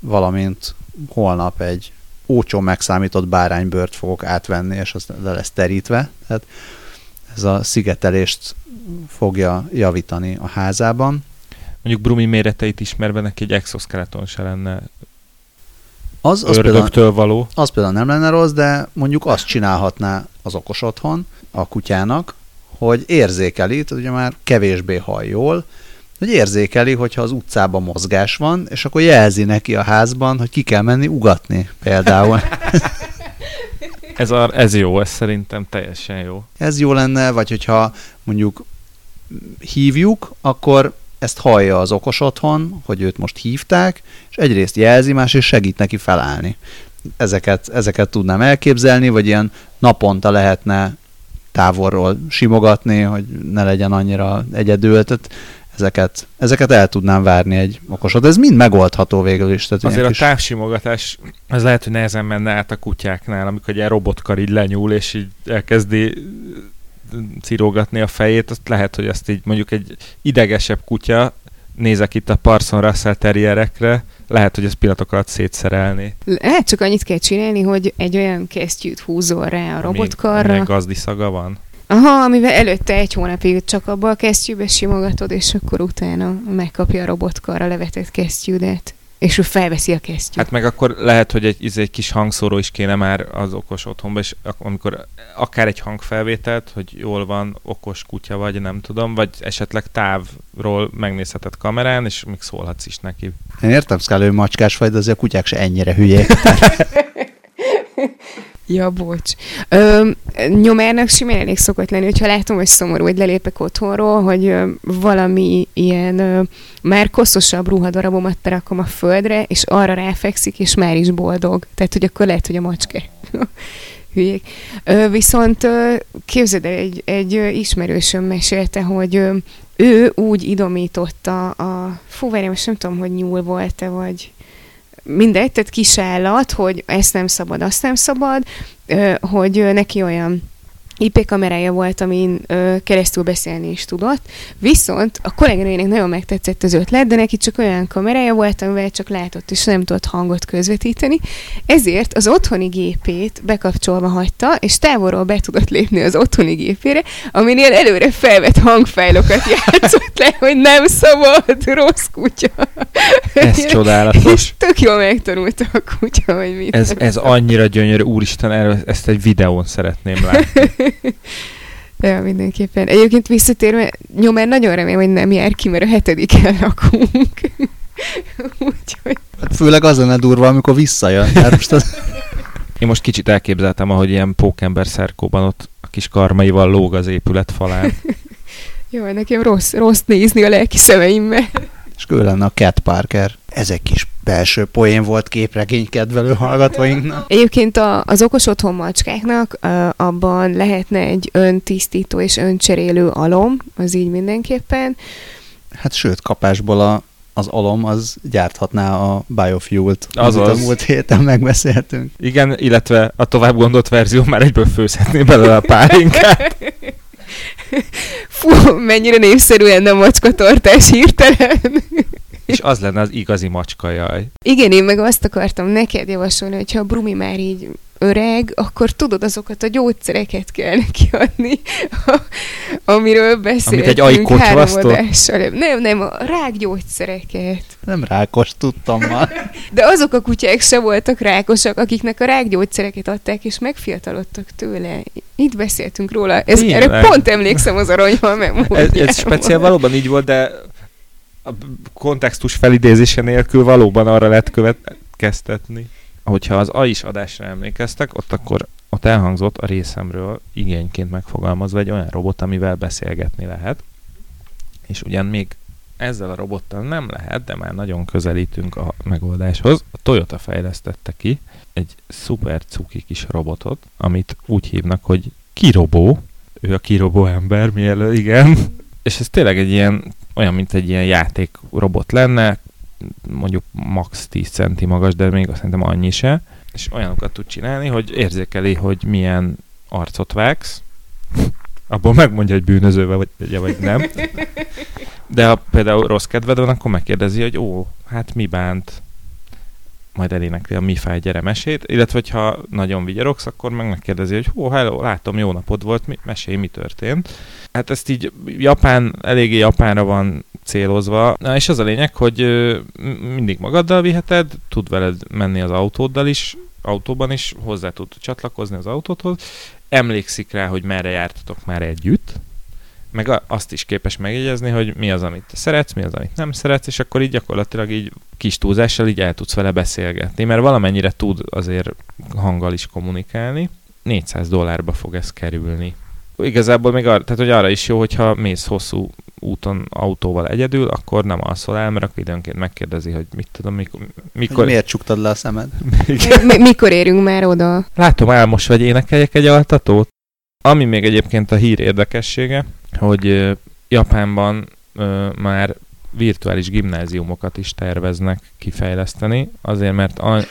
valamint holnap egy ócsó megszámított báránybört fogok átvenni, és az le lesz terítve. Tehát ez a szigetelést fogja javítani a házában. Mondjuk Brumi méreteit ismerve neki egy exoskeleton se lenne az, az például, való. Az például nem lenne rossz, de mondjuk azt csinálhatná az okos otthon a kutyának, hogy érzékeli, tehát ugye már kevésbé hall jól, hogy érzékeli, hogyha az utcában mozgás van, és akkor jelzi neki a házban, hogy ki kell menni ugatni például. ez, a, ez jó, ez szerintem teljesen jó. Ez jó lenne, vagy hogyha mondjuk hívjuk, akkor ezt hallja az okos otthon, hogy őt most hívták, és egyrészt jelzi, másrészt segít neki felállni. Ezeket, ezeket tudnám elképzelni, vagy ilyen naponta lehetne távolról simogatni, hogy ne legyen annyira egyedül. Tehát ezeket, ezeket el tudnám várni egy okosot. Ez mind megoldható végül is. Tehát Azért a kis... távsimogatás, az lehet, hogy nehezen menne át a kutyáknál, amikor egy robotkar így lenyúl, és így elkezdi cirógatni a fejét, azt lehet, hogy ezt így mondjuk egy idegesebb kutya, nézek itt a Parson Russell terrierekre, lehet, hogy ez pillanatok alatt szétszerelni. Lehet, csak annyit kell csinálni, hogy egy olyan kesztyűt húzol rá a robotkarra. Ami gazdi szaga van. Aha, amivel előtte egy hónapig csak abba a kesztyűbe simogatod, és akkor utána megkapja a robotkarra levetett kesztyűdet. És ő felveszi a kesztyűt. Hát meg akkor lehet, hogy egy, egy kis hangszóró is kéne már az okos otthonba, és amikor akár egy hangfelvételt, hogy jól van, okos kutya vagy, nem tudom, vagy esetleg távról megnézheted kamerán, és még szólhatsz is neki. Én értem, Szkálő macskás vagy, de azért a kutyák se ennyire hülyék. Ja, bocs. Ö, nyomárnak simán elég szokott lenni, hogyha látom, hogy szomorú, hogy lelépek otthonról, hogy ö, valami ilyen ö, már koszosabb ruhadarabomat terakom a földre, és arra ráfekszik, és már is boldog. Tehát, hogy akkor lehet, hogy a macske. Hülyék. Ö, viszont ö, képzeld el, egy, egy ismerősöm mesélte, hogy ö, ő úgy idomította a... Fú, várjál, most nem tudom, hogy nyúl volt-e, vagy mindegy, tehát kis állat, hogy ezt nem szabad, azt nem szabad, hogy neki olyan IP kamerája volt, amin ö, keresztül beszélni is tudott. Viszont a kolléganőjének nagyon megtetszett az ötlet, de neki csak olyan kamerája volt, amivel csak látott és nem tudott hangot közvetíteni. Ezért az otthoni gépét bekapcsolva hagyta, és távolról be tudott lépni az otthoni gépére, aminél előre felvett hangfájlokat játszott le, hogy nem szabad, rossz kutya. Ez csodálatos. És tök jól megtanulta a kutya, hogy mit. Ez, ez annyira gyönyörű, úristen, erről, ezt egy videón szeretném látni. Ja, mindenképpen. Egyébként visszatérve, nyomán nagyon remélem, hogy nem jár ki, mert a hetediken lakunk. Úgyhogy... Hát főleg az lenne durva, amikor visszajön. Hát most az... Én most kicsit elképzeltem, ahogy ilyen pókember szerkóban ott a kis karmaival lóg az épület falán. Jó, nekem rossz, rossz nézni a lelki szemeimmel. És ő lenne a Cat Parker. Ez egy kis belső poén volt képregény kedvelő hallgatóinknak. Egyébként a, az okos otthon macskáknak abban lehetne egy öntisztító és öncserélő alom, az így mindenképpen. Hát sőt, kapásból a, az alom az gyárthatná a biofuel-t, az a múlt héten megbeszéltünk. Igen, illetve a tovább gondolt verzió már egyből főzhetné belőle a pálinkát. Fú, mennyire népszerű lenne a macskatartás hirtelen. És az lenne az igazi macska jaj. Igen, én meg azt akartam neked javasolni, hogyha a Brumi már így öreg, akkor tudod, azokat a gyógyszereket kell neki adni, amiről beszéltünk Amit egy ajkocsvasztó? Nem, nem, a rákgyógyszereket. Nem rákos, tudtam már. De azok a kutyák se voltak rákosak, akiknek a rákgyógyszereket adták, és megfiatalodtak tőle. Itt beszéltünk róla. Ez, erre pont emlékszem az aranyhal memóriámmal. Ez, ez speciál valóban így volt, de a kontextus felidézése nélkül valóban arra lehet következtetni. Hogyha az A is adásra emlékeztek, ott akkor ott elhangzott a részemről igényként megfogalmazva egy olyan robot, amivel beszélgetni lehet. És ugyan még ezzel a robottal nem lehet, de már nagyon közelítünk a megoldáshoz. A Toyota fejlesztette ki egy szuper cuki kis robotot, amit úgy hívnak, hogy kirobó. Ő a kirobó ember, mielőtt, igen. És ez tényleg egy ilyen olyan, mint egy ilyen játék robot lenne, mondjuk max 10 centi magas, de még azt szerintem annyi se, és olyanokat tud csinálni, hogy érzékeli, hogy milyen arcot vágsz, abból megmondja, hogy bűnözővel vagy, vagy nem. De ha például rossz kedved van, akkor megkérdezi, hogy ó, hát mi bánt, majd elénekli a mi fáj illetve ha nagyon vigyarogsz, akkor meg megkérdezi, hogy hó, hello, látom, jó napod volt, mi, mesélj, mi történt. Hát ezt így Japán, eléggé Japánra van célozva. Na, és az a lényeg, hogy mindig magaddal viheted, tud veled menni az autóddal is, autóban is, hozzá tud csatlakozni az autóthoz, emlékszik rá, hogy merre jártatok már együtt, meg azt is képes megjegyezni, hogy mi az, amit te szeretsz, mi az, amit nem szeretsz, és akkor így gyakorlatilag így kis túlzással így el tudsz vele beszélgetni, mert valamennyire tud azért hanggal is kommunikálni. 400 dollárba fog ez kerülni. Igazából még arra, tehát, hogy arra is jó, hogyha mész hosszú úton autóval egyedül, akkor nem alszol el, mert akkor időnként megkérdezi, hogy mit tudom, mikor... mikor... Hogy miért csuktad le a szemed? Mi, mikor érünk már oda? Látom, álmos vagy énekeljek egy altatót. Ami még egyébként a hír érdekessége, hogy Japánban már virtuális gimnáziumokat is terveznek kifejleszteni, azért mert, a,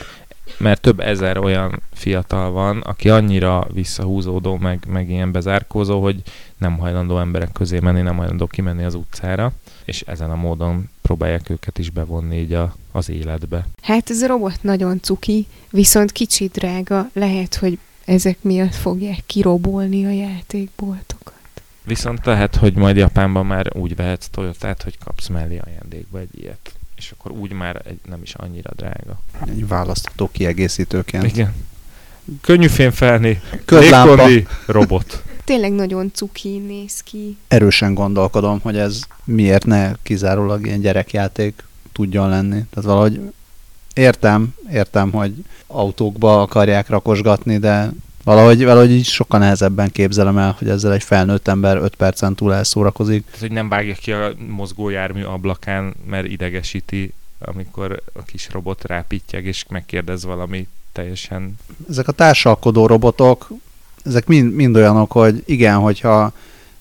mert több ezer olyan fiatal van, aki annyira visszahúzódó, meg, meg ilyen bezárkózó, hogy nem hajlandó emberek közé menni, nem hajlandó kimenni az utcára, és ezen a módon próbálják őket is bevonni így a, az életbe. Hát ez a robot nagyon cuki, viszont kicsit drága. Lehet, hogy ezek miatt fogják kirobolni a játékboltokat. Viszont lehet, hogy majd Japánban már úgy vehetsz Toyotát, hogy kapsz mellé ajándékba egy ilyet. És akkor úgy már egy, nem is annyira drága. Egy választható kiegészítőként. Igen. Könnyű fényfelni, légkondi, robot. Tényleg nagyon cuki néz ki. Erősen gondolkodom, hogy ez miért ne kizárólag ilyen gyerekjáték tudjon lenni. Tehát valahogy értem, értem, hogy autókba akarják rakosgatni, de valahogy, valahogy így sokkal nehezebben képzelem el, hogy ezzel egy felnőtt ember 5 percen túl elszórakozik. Tehát, hogy nem vágja ki a mozgójármű ablakán, mert idegesíti, amikor a kis robot rápittyeg, és megkérdez valami teljesen... Ezek a társalkodó robotok, ezek mind, mind olyanok, hogy igen, hogyha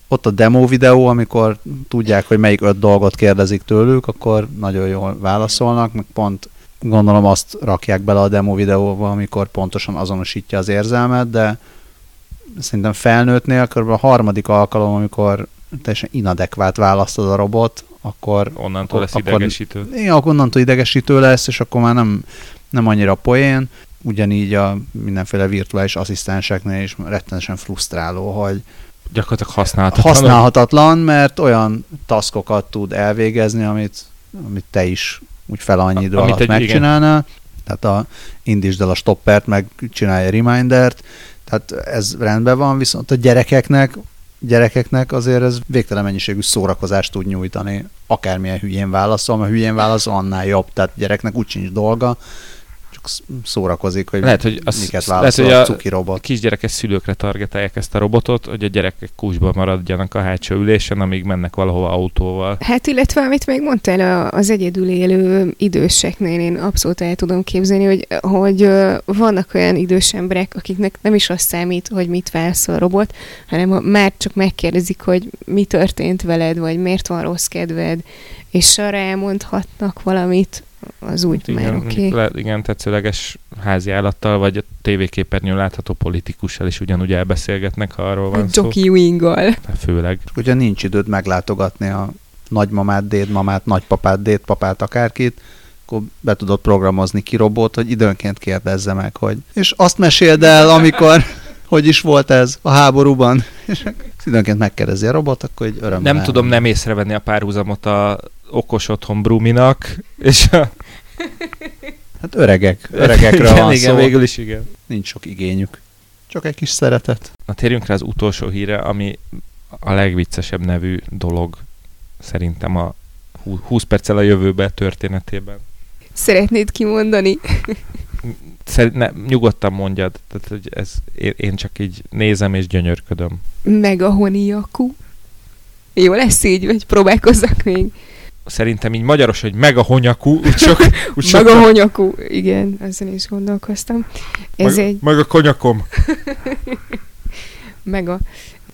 ott a demo videó, amikor tudják, hogy melyik öt dolgot kérdezik tőlük, akkor nagyon jól válaszolnak, meg pont gondolom azt rakják bele a demo videóba, amikor pontosan azonosítja az érzelmet, de szerintem felnőttnél kb. a harmadik alkalom, amikor teljesen inadekvát választod a robot, akkor Onnantól lesz Akkor- idegesítő. igen, akkor onnantól idegesítő lesz, és akkor már nem, nem annyira poén. Ugyanígy a mindenféle virtuális asszisztenseknél is rettenesen frusztráló, hogy Gyakorlatilag használhatatlan. használhatatlan, mert olyan taskokat tud elvégezni, amit, amit te is úgy fel annyi idő alatt egy- igen. Tehát a, indítsd el a stoppert, meg csinálj egy remindert. Tehát ez rendben van, viszont a gyerekeknek gyerekeknek azért ez végtelen mennyiségű szórakozást tud nyújtani. Akármilyen hülyén válaszol, mert hülyén válaszol, annál jobb. Tehát gyereknek úgy sincs dolga, csak sz- szórakozik, hogy Lehet, hogy az- miket lehet, hogy a a- cuki A robot. kisgyerekes szülőkre targetálják ezt a robotot, hogy a gyerekek kúsban maradjanak a hátsó ülésen, amíg mennek valahova autóval. Hát illetve, amit még mondtál a- az egyedül élő időseknél, én abszolút el tudom képzelni, hogy, hogy vannak olyan idős emberek, akiknek nem is az számít, hogy mit válaszol a robot, hanem ha már csak megkérdezik, hogy mi történt veled, vagy miért van rossz kedved, és arra elmondhatnak valamit, az úgy Hát már igen, oké. mondjuk le- igen, tetszőleges házi állattal, vagy a tévéképernyőn látható politikussal is ugyanúgy elbeszélgetnek, ha arról van A szó. Jockey Winggal. Hát Főleg. Hogyha nincs időd meglátogatni a nagymamát, dédmamát, nagypapát, dédpapát, akárkit, akkor be tudod programozni ki robot, hogy időnként kérdezze meg, hogy és azt meséld el, amikor, hogy is volt ez a háborúban, és időnként megkérdezi a robot, akkor egy örömmel. Nem tudom nem észrevenni a párhuzamot a okos otthon Bruminak, és a... Hát öregek, öregekről igen, van igen, szó, végül is igen. nincs sok igényük. Csak egy kis szeretet. Na térjünk rá az utolsó híre, ami a legviccesebb nevű dolog szerintem a hú- 20 perccel a jövőbe történetében. Szeretnéd kimondani? Szerint, ne, nyugodtan mondjad, tehát hogy ez, én, én csak így nézem és gyönyörködöm. Meg a honiaku. Jó lesz így, vagy próbálkozzak még? Szerintem így magyaros, hogy meg a honyakú, úgy sok, úgy sok Meg a honyakú. Igen, ezen is gondolkoztam. Ez meg, egy meg a konyakom. mega,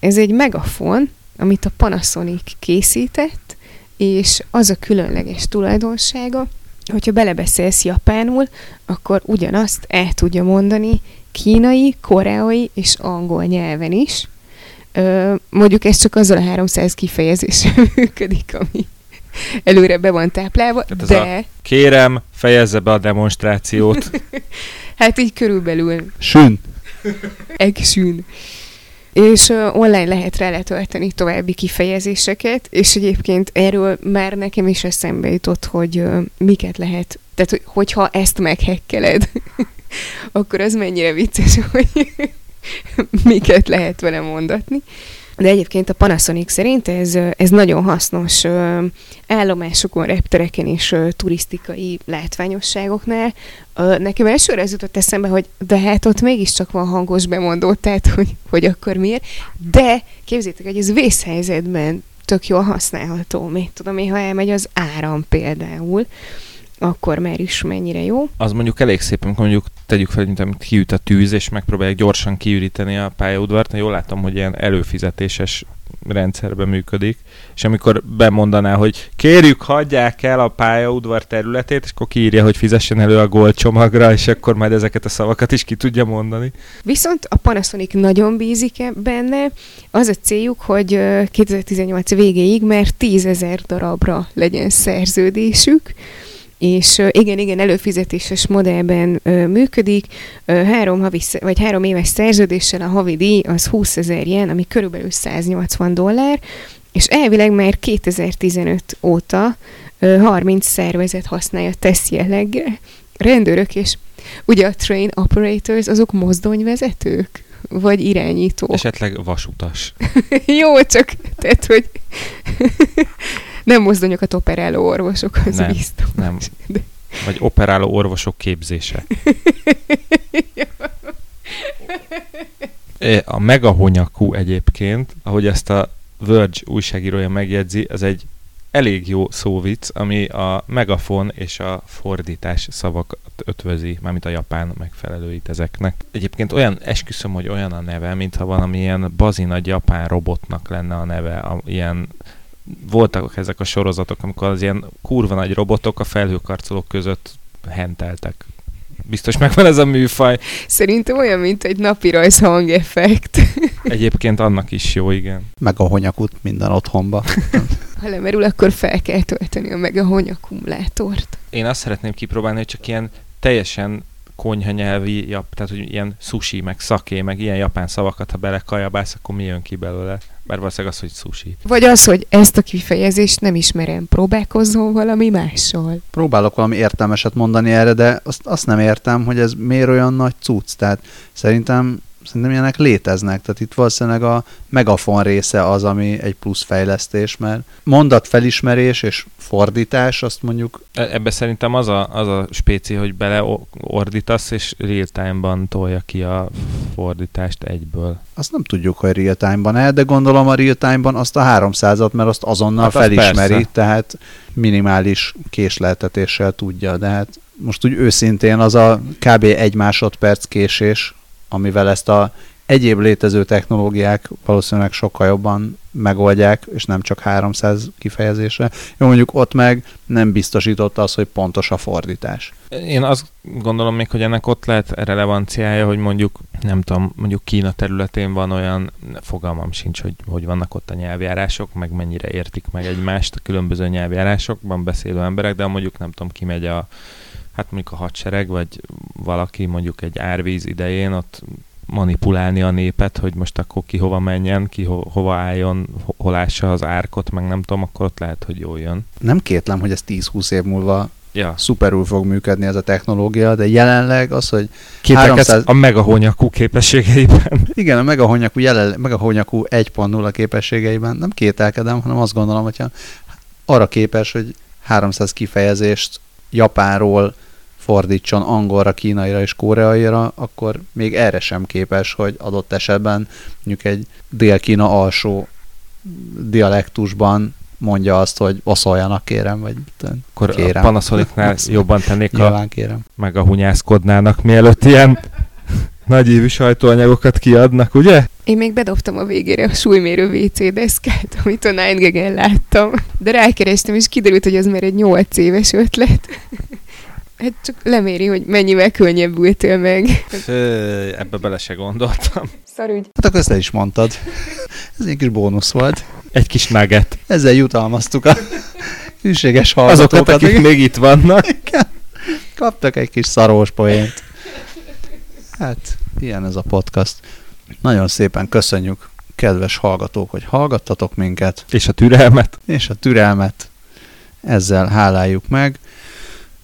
ez egy megafon, amit a Panasonic készített, és az a különleges tulajdonsága, hogyha belebeszélsz japánul, akkor ugyanazt el tudja mondani kínai, koreai és angol nyelven is. Ö, mondjuk ez csak azzal a 300 kifejezéssel működik, ami előre be van táplálva, Tehát ez de Kérem, fejezze be a demonstrációt. hát így körülbelül Sün. Action. És uh, online lehet rá letölteni további kifejezéseket, és egyébként erről már nekem is eszembe jutott, hogy uh, miket lehet, tehát hogy, hogyha ezt meghekkeled, akkor az mennyire vicces, hogy miket lehet vele mondatni. De egyébként a Panasonic szerint ez, ez nagyon hasznos állomásokon, reptereken és turisztikai látványosságoknál. Nekem elsőre ez jutott eszembe, hogy de hát ott mégiscsak van hangos bemondó, tehát hogy, hogy akkor miért. De képzétek, hogy ez vészhelyzetben tök jól használható. Még tudom én, ha elmegy az áram például, akkor már is mennyire jó. Az mondjuk elég szép, amikor mondjuk tegyük fel, mint amit kiüt a tűz, és megpróbálják gyorsan kiüríteni a pályaudvart. Jól látom, hogy ilyen előfizetéses rendszerben működik, és amikor bemondaná, hogy kérjük, hagyják el a pályaudvar területét, és akkor kiírja, hogy fizessen elő a gold csomagra, és akkor majd ezeket a szavakat is ki tudja mondani. Viszont a Panasonic nagyon bízik e- benne. Az a céljuk, hogy 2018 végéig már 10 ezer darabra legyen szerződésük, és igen, igen, előfizetéses modellben ö, működik, ö, három, havi, vagy három éves szerződéssel a havi díj az 20 ezer jen, ami körülbelül 180 dollár, és elvileg már 2015 óta ö, 30 szervezet használja teszt jelleggel. Rendőrök és ugye a train operators, azok mozdonyvezetők? Vagy irányítók? Esetleg vasutas. Jó, csak tehát, hogy nem mozdonyokat operáló orvosok, az Nem, biztos. nem. De... Vagy operáló orvosok képzése. A megahonyakú egyébként, ahogy ezt a Verge újságírója megjegyzi, ez egy elég jó szóvic, ami a megafon és a fordítás szavakat ötvözi, mármint a japán megfelelőit ezeknek. Egyébként olyan, esküszöm, hogy olyan a neve, mintha valami ilyen bazinagy japán robotnak lenne a neve, a, ilyen voltak ezek a sorozatok, amikor az ilyen kurva nagy robotok a felhőkarcolók között henteltek. Biztos megvan ez a műfaj. Szerintem olyan, mint egy napi rajz hangeffekt. Egyébként annak is jó, igen. Meg a honyakut minden otthonba. Ha lemerül, akkor fel kell tölteni a meg a honyakumulátort. Én azt szeretném kipróbálni, hogy csak ilyen teljesen konyha nyelvi, tehát hogy ilyen sushi, meg szaké, meg ilyen japán szavakat, ha belekajabálsz, akkor mi jön ki belőle? Bár valószínűleg az, hogy sushi. Vagy az, hogy ezt a kifejezést nem ismerem, próbálkozzon valami mással. Próbálok valami értelmeset mondani erre, de azt, azt nem értem, hogy ez miért olyan nagy cucc. Tehát szerintem, szerintem ilyenek léteznek. Tehát itt valószínűleg a megafon része az, ami egy plusz fejlesztés, mert mondatfelismerés és fordítás, azt mondjuk E- Ebbe szerintem az a, az a spéci, hogy beleordítasz, és real-time-ban tolja ki a fordítást egyből. azt nem tudjuk, hogy real time-ban el, de gondolom a real time-ban azt a 300-at, mert azt azonnal Hát az felismeri, persze. tehát minimális késleltetéssel tudja, de hát most úgy őszintén az a kb. egy másodperc késés, amivel ezt a egyéb létező technológiák valószínűleg sokkal jobban megoldják, és nem csak 300 kifejezésre. Jó, mondjuk ott meg nem biztosította az, hogy pontos a fordítás. Én azt gondolom még, hogy ennek ott lehet relevanciája, hogy mondjuk, nem tudom, mondjuk Kína területén van olyan, fogalmam sincs, hogy hogy vannak ott a nyelvjárások, meg mennyire értik meg egymást a különböző nyelvjárásokban beszélő emberek, de mondjuk nem tudom, kimegy a hát mondjuk a hadsereg, vagy valaki mondjuk egy árvíz idején ott manipulálni a népet, hogy most akkor ki hova menjen, ki ho- hova álljon, ho- hol ássa az árkot, meg nem tudom, akkor ott lehet, hogy jól jön. Nem kétlem, hogy ez 10-20 év múlva Ja. szuperül fog működni ez a technológia, de jelenleg az, hogy Kételkedsz 300 a megahonyakú képességeiben. Igen, a megahonyakú, jelen, megahonyakú 1.0 képességeiben nem kételkedem, hanem azt gondolom, hogyha arra képes, hogy 300 kifejezést japánról fordítson angolra, kínaira és koreaira, akkor még erre sem képes, hogy adott esetben mondjuk egy dél-kína alsó dialektusban mondja azt, hogy oszoljanak kérem, vagy Akkor Kérem. a Panasonicnál jobban tennék a nyilván kérem. meg a hunyászkodnának, mielőtt ilyen nagyívű sajtóanyagokat kiadnak, ugye? Én még bedobtam a végére a súlymérő WC deszkát, amit a Nine láttam. De rákerestem, és kiderült, hogy az már egy 8 éves ötlet. Hát csak leméri, hogy mennyivel könnyebbültél meg. Fő, ebbe bele se gondoltam. Szarügy. Hát akkor ezt el is mondtad. Ez egy kis bónusz volt. Egy kis nugget. Ezzel jutalmaztuk a hűséges Azokat, hallgatókat. akik még itt vannak. Kaptak egy kis szarós poént. Hát, ilyen ez a podcast. Nagyon szépen köszönjük, kedves hallgatók, hogy hallgattatok minket, És a türelmet. és a türelmet ezzel háláljuk meg.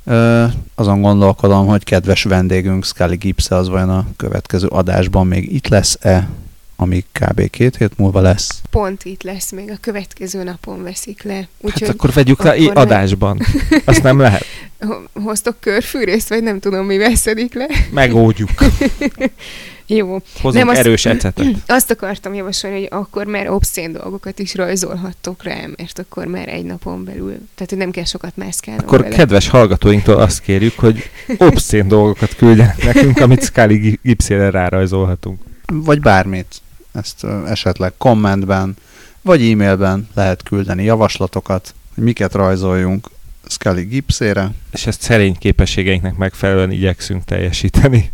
Ö, azon gondolkodom, hogy kedves vendégünk Scully gibbs az vajon a következő adásban még itt lesz-e, ami kb. két hét múlva lesz. Pont itt lesz, még a következő napon veszik le. Hát Úgyhogy akkor vegyük le akkor nem. adásban. Azt nem lehet. ho- hoztok körfűrészt, vagy nem tudom, mi veszedik le. Megódjuk. Jó. Hozunk nem, erős azt, ecetet. Azt akartam javasolni, hogy akkor már obszén dolgokat is rajzolhattok rá, mert akkor már egy napon belül, tehát hogy nem kell sokat mászkálni. Akkor vele. kedves hallgatóinktól azt kérjük, hogy obszén dolgokat küldjenek nekünk, amit Scully gipszére rárajzolhatunk. Vagy bármit. Ezt esetleg kommentben, vagy e-mailben lehet küldeni javaslatokat, hogy miket rajzoljunk Scully gipszére. És ezt szerény képességeinknek megfelelően igyekszünk teljesíteni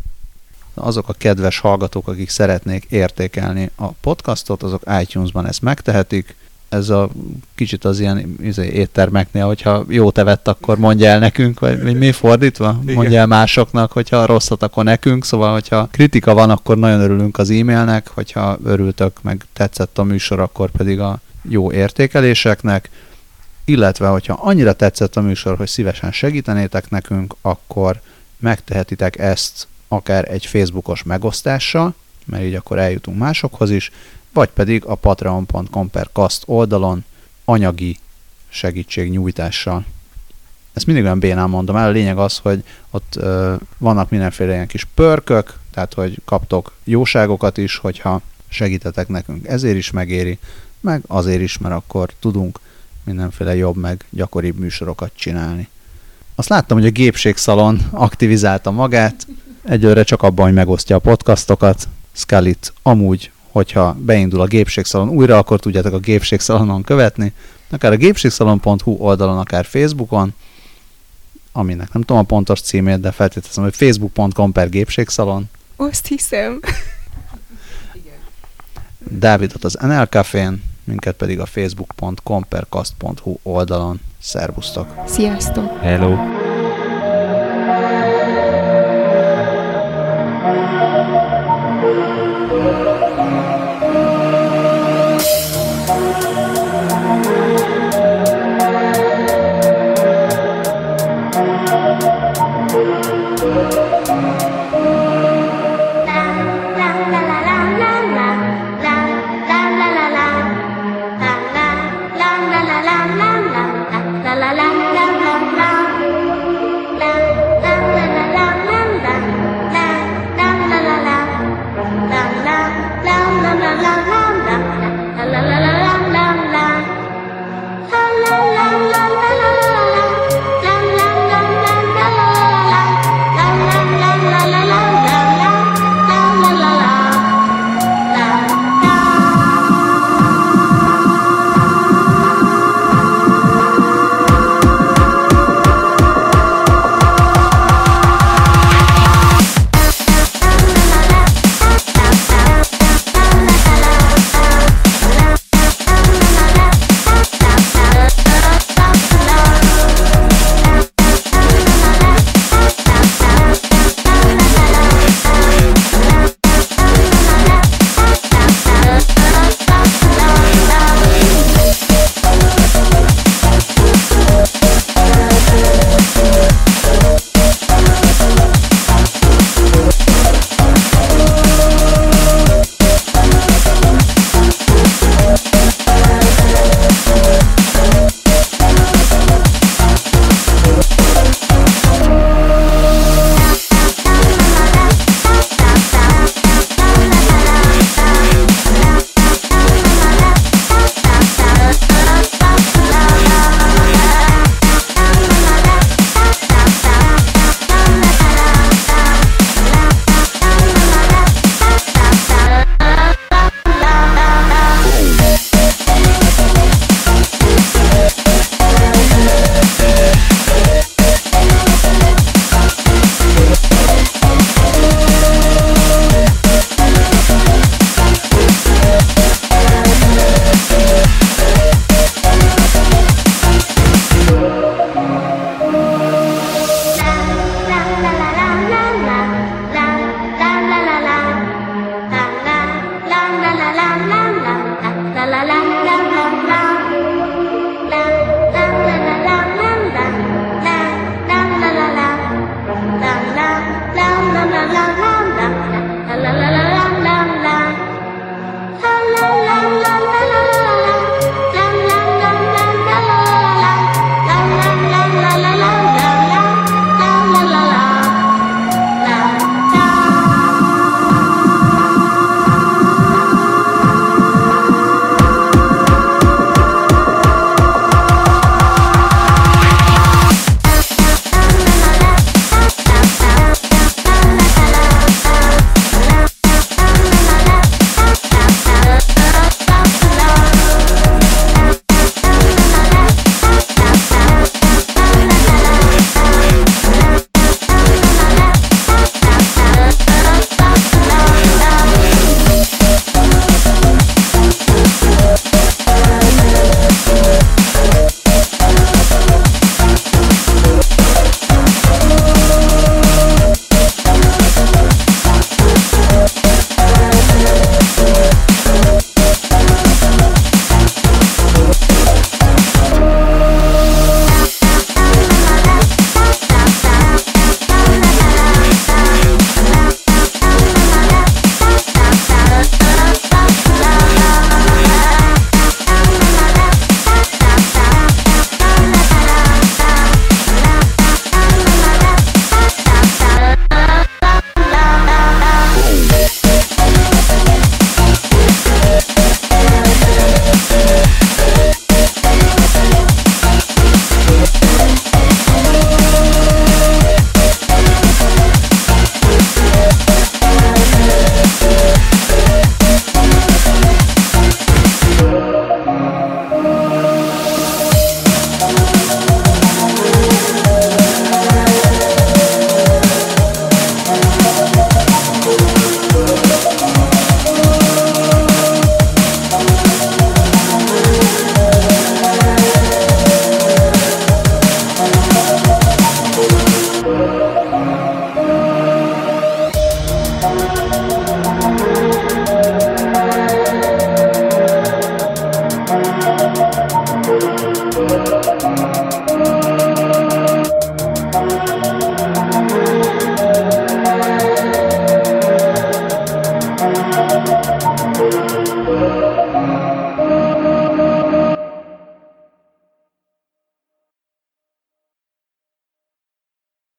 azok a kedves hallgatók, akik szeretnék értékelni a podcastot, azok iTunes-ban ezt megtehetik. Ez a kicsit az ilyen izé, éttermeknél, hogyha jó vett, akkor mondja el nekünk, vagy mi fordítva? Mondja el másoknak, hogyha rosszat, akkor nekünk. Szóval, hogyha kritika van, akkor nagyon örülünk az e-mailnek, hogyha örültök, meg tetszett a műsor, akkor pedig a jó értékeléseknek illetve hogyha annyira tetszett a műsor, hogy szívesen segítenétek nekünk, akkor megtehetitek ezt akár egy Facebookos megosztással, mert így akkor eljutunk másokhoz is, vagy pedig a patreon.com per kast oldalon anyagi segítségnyújtással. Ezt mindig olyan bénán mondom el, a lényeg az, hogy ott ö, vannak mindenféle ilyen kis pörkök, tehát hogy kaptok jóságokat is, hogyha segítetek nekünk. Ezért is megéri, meg azért is, mert akkor tudunk mindenféle jobb, meg gyakoribb műsorokat csinálni. Azt láttam, hogy a gépségszalon aktivizálta magát, Egyőre csak abban, hogy megosztja a podcastokat. Scully-t amúgy, hogyha beindul a gépségszalon újra, akkor tudjátok a gépségszalonon követni. Akár a gépségszalon.hu oldalon, akár Facebookon, aminek nem tudom a pontos címét, de feltételezem, hogy facebook.com per gépségszalon. Azt hiszem. Dávidot az NL Cafén, minket pedig a facebook.com per oldalon. Szervusztok! Sziasztok! Hello! Thank you.